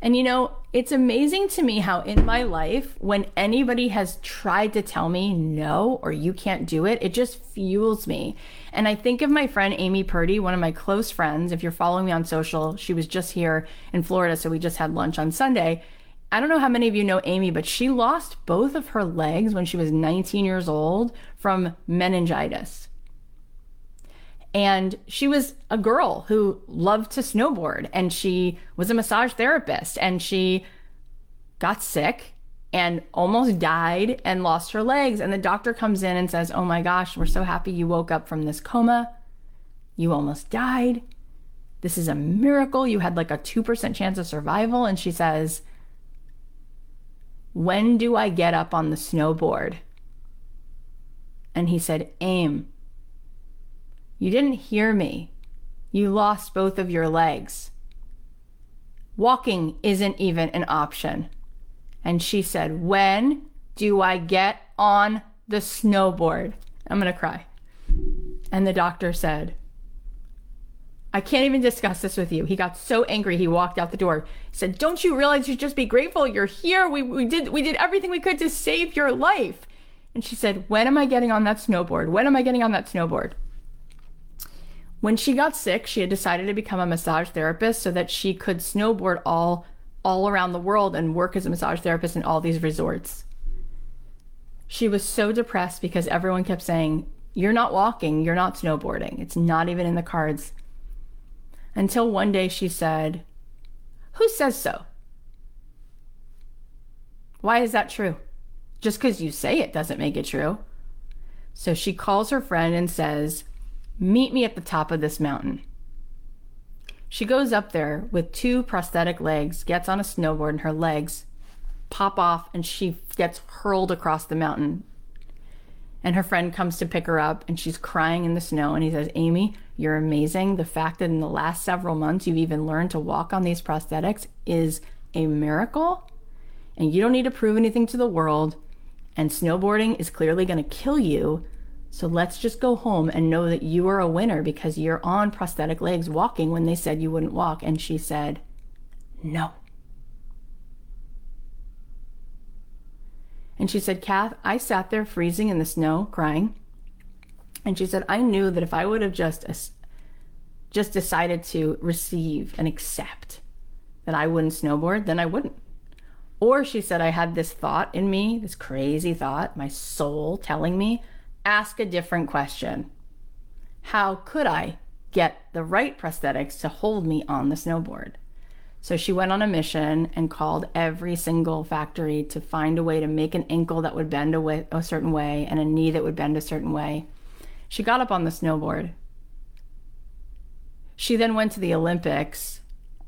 And you know, it's amazing to me how in my life, when anybody has tried to tell me no or you can't do it, it just fuels me. And I think of my friend Amy Purdy, one of my close friends. If you're following me on social, she was just here in Florida, so we just had lunch on Sunday. I don't know how many of you know Amy, but she lost both of her legs when she was 19 years old from meningitis. And she was a girl who loved to snowboard and she was a massage therapist and she got sick and almost died and lost her legs. And the doctor comes in and says, Oh my gosh, we're so happy you woke up from this coma. You almost died. This is a miracle. You had like a 2% chance of survival. And she says, When do I get up on the snowboard? And he said, Aim. You didn't hear me. You lost both of your legs. Walking isn't even an option. And she said, When do I get on the snowboard? I'm going to cry. And the doctor said, I can't even discuss this with you. He got so angry he walked out the door. He said, Don't you realize you should just be grateful you're here? We, we did we did everything we could to save your life. And she said, When am I getting on that snowboard? When am I getting on that snowboard? When she got sick, she had decided to become a massage therapist so that she could snowboard all all around the world and work as a massage therapist in all these resorts. She was so depressed because everyone kept saying, You're not walking, you're not snowboarding. It's not even in the cards. Until one day she said, Who says so? Why is that true? Just because you say it doesn't make it true. So she calls her friend and says, Meet me at the top of this mountain. She goes up there with two prosthetic legs, gets on a snowboard, and her legs pop off, and she gets hurled across the mountain. And her friend comes to pick her up, and she's crying in the snow. And he says, Amy, you're amazing. The fact that in the last several months you've even learned to walk on these prosthetics is a miracle. And you don't need to prove anything to the world. And snowboarding is clearly going to kill you. So let's just go home and know that you are a winner because you're on prosthetic legs walking when they said you wouldn't walk. And she said, No. And she said, Kath, I sat there freezing in the snow, crying. And she said, I knew that if I would have just just decided to receive and accept that I wouldn't snowboard, then I wouldn't. Or she said, I had this thought in me, this crazy thought, my soul telling me ask a different question. How could I get the right prosthetics to hold me on the snowboard? So she went on a mission and called every single factory to find a way to make an ankle that would bend a, way, a certain way and a knee that would bend a certain way. She got up on the snowboard. She then went to the Olympics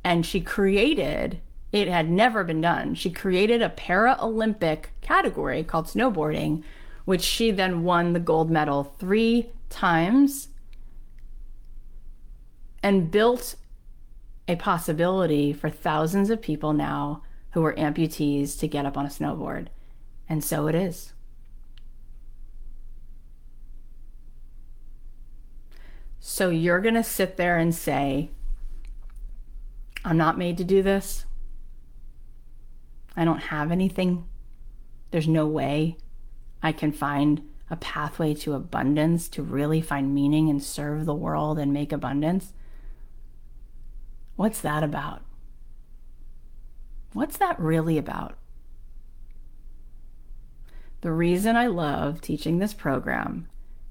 and she created, it had never been done. She created a para Olympic category called snowboarding which she then won the gold medal three times and built a possibility for thousands of people now who are amputees to get up on a snowboard. And so it is. So you're going to sit there and say, I'm not made to do this. I don't have anything. There's no way. I can find a pathway to abundance, to really find meaning and serve the world and make abundance. What's that about? What's that really about? The reason I love teaching this program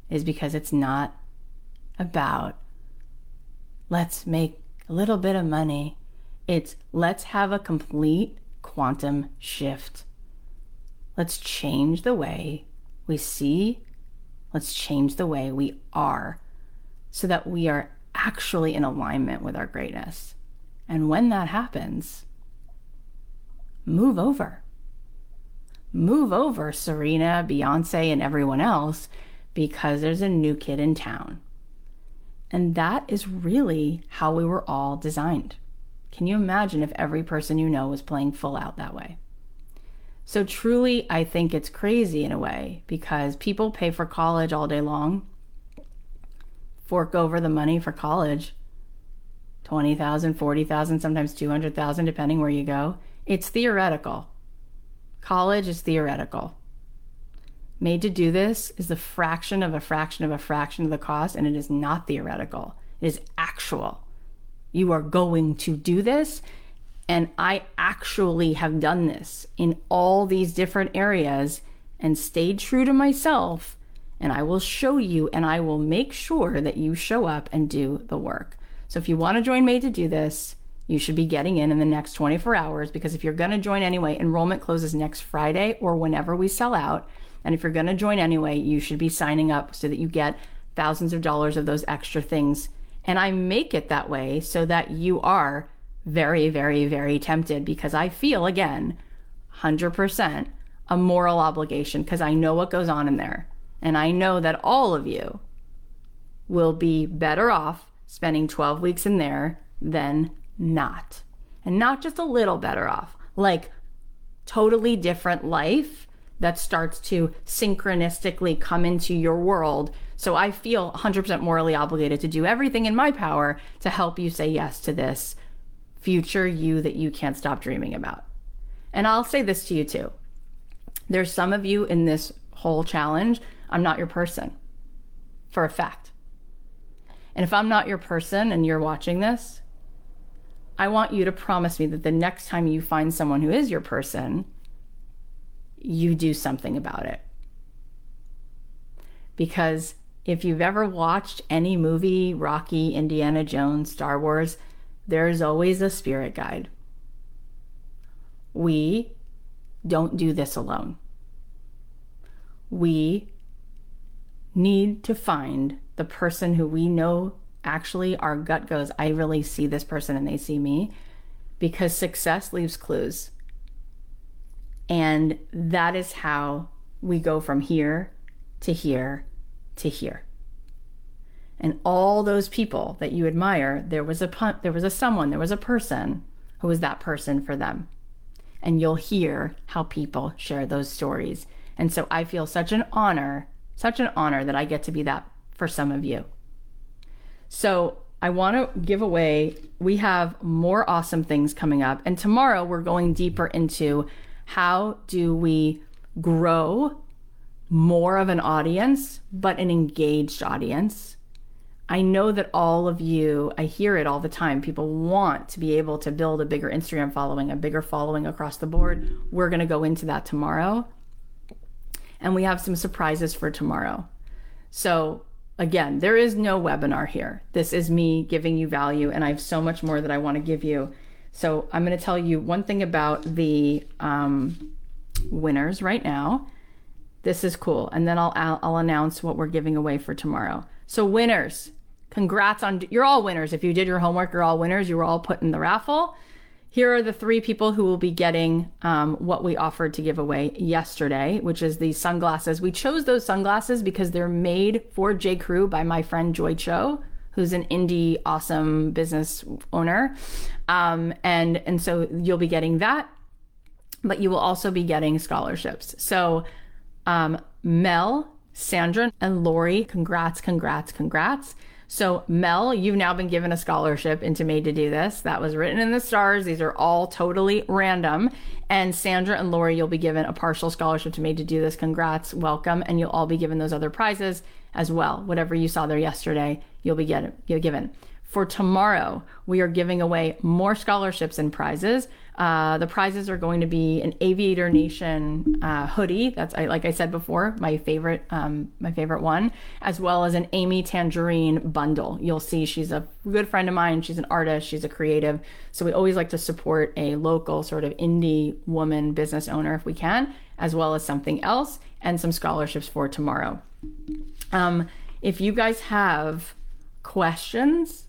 is because it's not about let's make a little bit of money. It's let's have a complete quantum shift Let's change the way we see. Let's change the way we are so that we are actually in alignment with our greatness. And when that happens, move over. Move over, Serena, Beyonce, and everyone else, because there's a new kid in town. And that is really how we were all designed. Can you imagine if every person you know was playing full out that way? So truly, I think it's crazy in a way because people pay for college all day long, fork over the money for college 20,000, 40,000, sometimes 200,000, depending where you go. It's theoretical. College is theoretical. Made to do this is the fraction of a fraction of a fraction of the cost, and it is not theoretical. It is actual. You are going to do this, and I actually have done this in all these different areas and stayed true to myself and I will show you and I will make sure that you show up and do the work. So if you want to join Made to do this, you should be getting in in the next 24 hours because if you're going to join anyway, enrollment closes next Friday or whenever we sell out. And if you're going to join anyway, you should be signing up so that you get thousands of dollars of those extra things. And I make it that way so that you are very, very, very tempted because I feel, again, 100% a moral obligation because I know what goes on in there. And I know that all of you will be better off spending 12 weeks in there than not. And not just a little better off, like totally different life that starts to synchronistically come into your world. So I feel 100% morally obligated to do everything in my power to help you say yes to this future you that you can't stop dreaming about. And I'll say this to you too. There's some of you in this whole challenge, I'm not your person for a fact. And if I'm not your person and you're watching this, I want you to promise me that the next time you find someone who is your person, you do something about it. Because if you've ever watched any movie, Rocky, Indiana Jones, Star Wars, there's always a spirit guide. We don't do this alone. We need to find the person who we know actually our gut goes, I really see this person and they see me because success leaves clues. And that is how we go from here to here to here. And all those people that you admire, there was a there was a someone, there was a person who was that person for them. And you'll hear how people share those stories. And so I feel such an honor, such an honor that I get to be that for some of you. So I want to give away, we have more awesome things coming up. And tomorrow we're going deeper into how do we grow more of an audience, but an engaged audience. I know that all of you, I hear it all the time. People want to be able to build a bigger Instagram following, a bigger following across the board. We're going to go into that tomorrow. And we have some surprises for tomorrow. So Again, there is no webinar here. This is me giving you value, and I have so much more that I want to give you. So I'm going to tell you one thing about the um, winners right now. This is cool, and then I'll, I'll I'll announce what we're giving away for tomorrow. So winners, congrats on you're all winners. If you did your homework, you're all winners. You were all put in the raffle here are the three people who will be getting um, what we offered to give away yesterday, which is these sunglasses. We chose those sunglasses because they're made for J. Crew by my friend Joy Cho, who's an indie awesome business owner, um, and and so you'll be getting that, but you will also be getting scholarships. So, um, Mel, Sandra, and Lori, congrats, congrats, congrats. So, Mel, you've now been given a scholarship into Made to Do This. That was written in the stars. These are all totally random. And Sandra and Lori, you'll be given a partial scholarship to Made to Do This. Congrats, welcome. And you'll all be given those other prizes as well. Whatever you saw there yesterday, you'll be get, you'll given. For tomorrow, we are giving away more scholarships and prizes. Uh, the prizes are going to be an Aviator Nation uh, hoodie. That's like I said before, my favorite, um, my favorite one, as well as an Amy Tangerine bundle. You'll see she's a good friend of mine. She's an artist. She's a creative. So we always like to support a local sort of indie woman business owner if we can, as well as something else and some scholarships for tomorrow. Um, if you guys have questions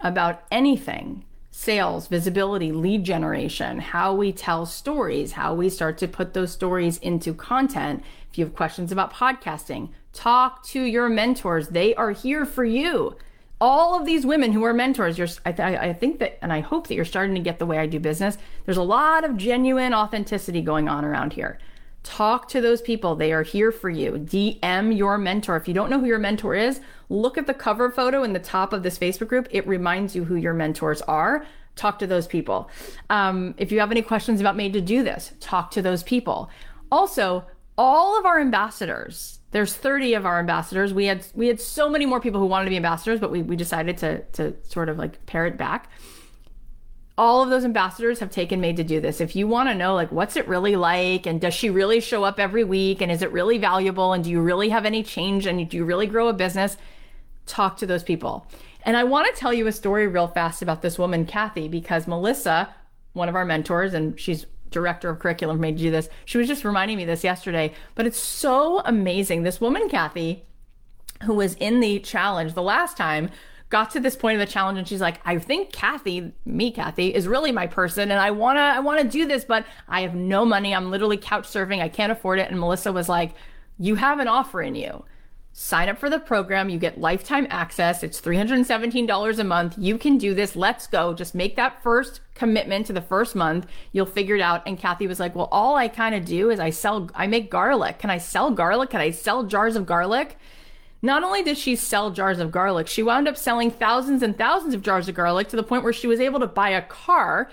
about anything sales, visibility, lead generation, how we tell stories, how we start to put those stories into content. If you have questions about podcasting, talk to your mentors. They are here for you. All of these women who are mentors, you're, I, th- I think that, and I hope that you're starting to get the way I do business. There's a lot of genuine authenticity going on around here. Talk to those people. They are here for you. DM your mentor. If you don't know who your mentor is, look at the cover photo in the top of this Facebook group. It reminds you who your mentors are. Talk to those people. Um, if you have any questions about Made to Do This, talk to those people. Also, all of our ambassadors, there's 30 of our ambassadors. We had we had so many more people who wanted to be ambassadors, but we, we decided to to sort of like pare it back all of those ambassadors have taken made to do this. If you want to know, like, what's it really like? And does she really show up every week? And is it really valuable? And do you really have any change? And do you really grow a business? Talk to those people. And I want to tell you a story real fast about this woman, Kathy, because Melissa, one of our mentors, and she's director of curriculum made to do this. She was just reminding me this yesterday, but it's so amazing. This woman, Kathy, who was in the challenge the last time, got to this point of the challenge and she's like, I think Cathy, me, Cathy, is really my person and I wanna I wanna do this, but I have no money. I'm literally couch surfing. I can't afford it. And Melissa was like, You have an offer in you. Sign up for the program. You get lifetime access. It's $317 a month. You can do this. Let's go. Just make that first commitment to the first month. You'll figure it out. And Kathy was like, Well, all I kind of do is I sell, I make garlic. Can I sell garlic? Can I sell jars of garlic? Not only did she sell jars of garlic, she wound up selling thousands and thousands of jars of garlic to the point where she was able to buy a car.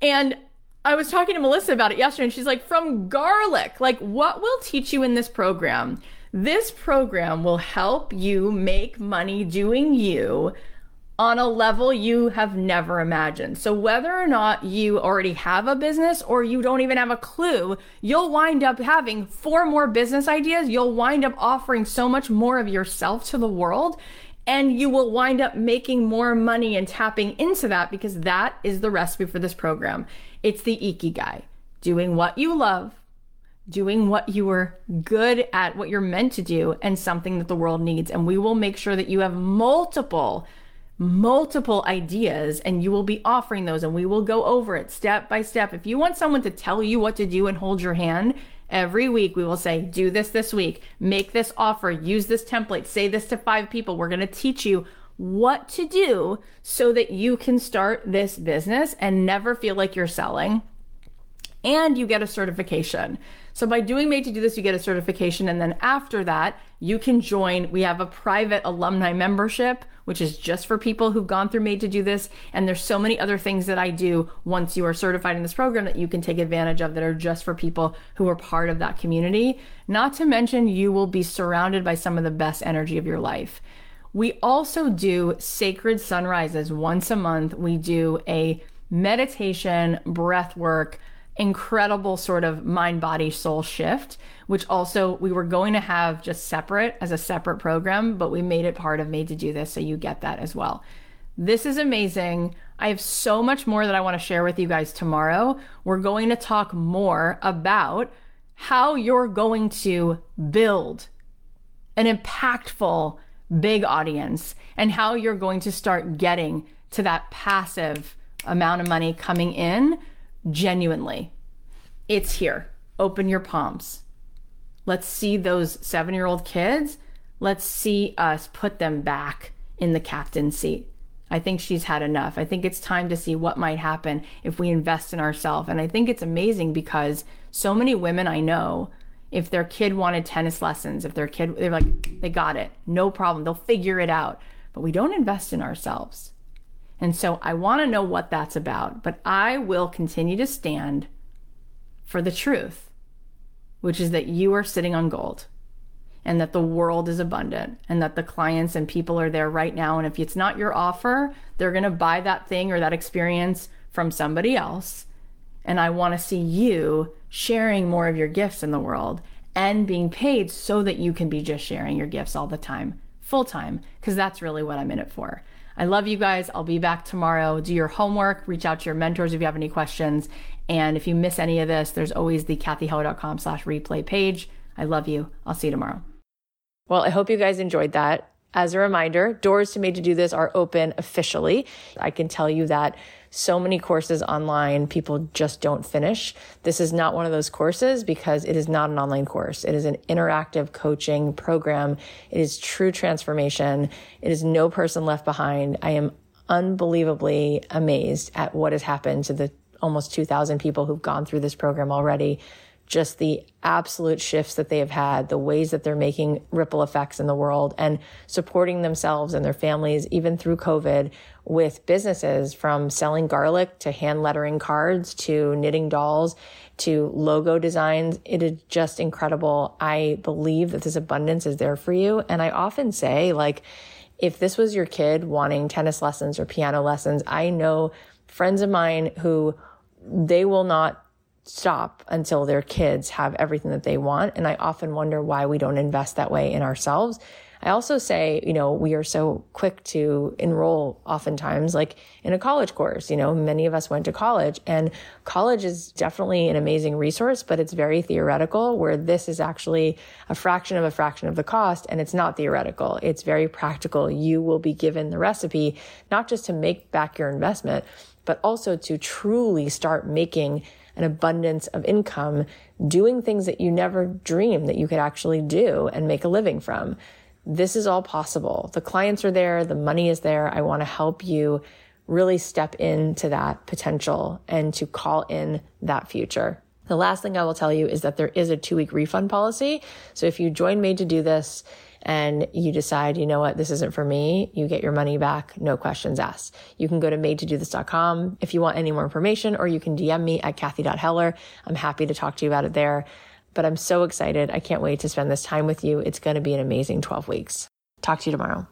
And I was talking to Melissa about it yesterday, and she's like, from garlic, like, what will teach you in this program? This program will help you make money doing you on a level you have never imagined. So whether or not you already have a business or you don't even have a clue, you'll wind up having four more business ideas. You'll wind up offering so much more of yourself to the world and you will wind up making more money and tapping into that because that is the recipe for this program. It's the Ikigai, doing what you love, doing what you are good at, what you're meant to do, and something that the world needs. And we will make sure that you have multiple multiple ideas and you will be offering those and we will go over it step by step. If you want someone to tell you what to do and hold your hand, every week we will say, do this this week, make this offer, use this template, say this to five people. We're going to teach you what to do so that you can start this business and never feel like you're selling. And you get a certification. So by doing Made to Do This, you get a certification. And then after that, you can join. We have a private alumni membership, which is just for people who've gone through Made to Do This. And there's so many other things that I do once you are certified in this program that you can take advantage of that are just for people who are part of that community. Not to mention, you will be surrounded by some of the best energy of your life. We also do sacred sunrises once a month. We do a meditation, breath work, incredible sort of mind body soul shift which also we were going to have just separate as a separate program but we made it part of made to do this so you get that as well. This is amazing. I have so much more that i want to share with you guys tomorrow. We're going to talk more about how you're going to build an impactful big audience and how you're going to start getting to that passive amount of money coming in genuinely. It's here. Open your palms. Let's see those seven year old kids. Let's see us put them back in the captain's seat. I think she's had enough. I think it's time to see what might happen if we invest in ourselves. And I think it's amazing because so many women I know, if their kid wanted tennis lessons, if their kid, they're like, they got it, no problem, they'll figure it out. But we don't invest in ourselves. And so I want to know what that's about, but I will continue to stand for the truth, which is that you are sitting on gold and that the world is abundant and that the clients and people are there right now. And if it's not your offer, they're going to buy that thing or that experience from somebody else. And I want to see you sharing more of your gifts in the world and being paid so that you can be just sharing your gifts all the time, full time, because that's really what I'm in it for. I love you guys. I'll be back tomorrow. Do your homework, reach out to your mentors if you have any questions. And if you miss any of this, there's always the cathyheller.com slash replay page. I love you. I'll see you tomorrow. Well, I hope you guys enjoyed that. As a reminder, doors to Made to Do This are open officially. I can tell you that so many courses online, people just don't finish. This is not one of those courses because it is not an online course. It is an interactive coaching program. It is true transformation. It is no person left behind. I am unbelievably amazed at what has happened to the almost 2000 people who've gone through this program already just the absolute shifts that they have had, the ways that they're making ripple effects in the world and supporting themselves and their families, even through COVID, with businesses from selling garlic to hand lettering cards to knitting dolls to logo designs. It is just incredible. I believe that this abundance is there for you. And I often say, like, if this was your kid wanting tennis lessons or piano lessons, I know friends of mine who they will not stop until their kids have everything that they want. And I often wonder why we don't invest that way in ourselves. I also say, you know, we are so quick to enroll oftentimes like in a college course. You know, many of us went to college and college is definitely an amazing resource, but it's very theoretical where this is actually a fraction of a fraction of the cost and it's not theoretical. It's very practical. You will be given the recipe, not just to make back your investment, but also to truly start making an abundance of income doing things that you never dreamed that you could actually do and make a living from. This is all possible. The clients are there, the money is there. I want to help you really step into that potential and to call in that future. The last thing I will tell you is that there is a two week refund policy. So if you join Made to Do This and you decide, you know what, this isn't for me, you get your money back, no questions asked. You can go to made to do madetodothis.com if you want any more information, or you can DM me at Cathy.Heller. I'm happy to talk to you about it there. But I'm so excited. I can't wait to spend this time with you. It's going to be an amazing 12 weeks. Talk to you tomorrow.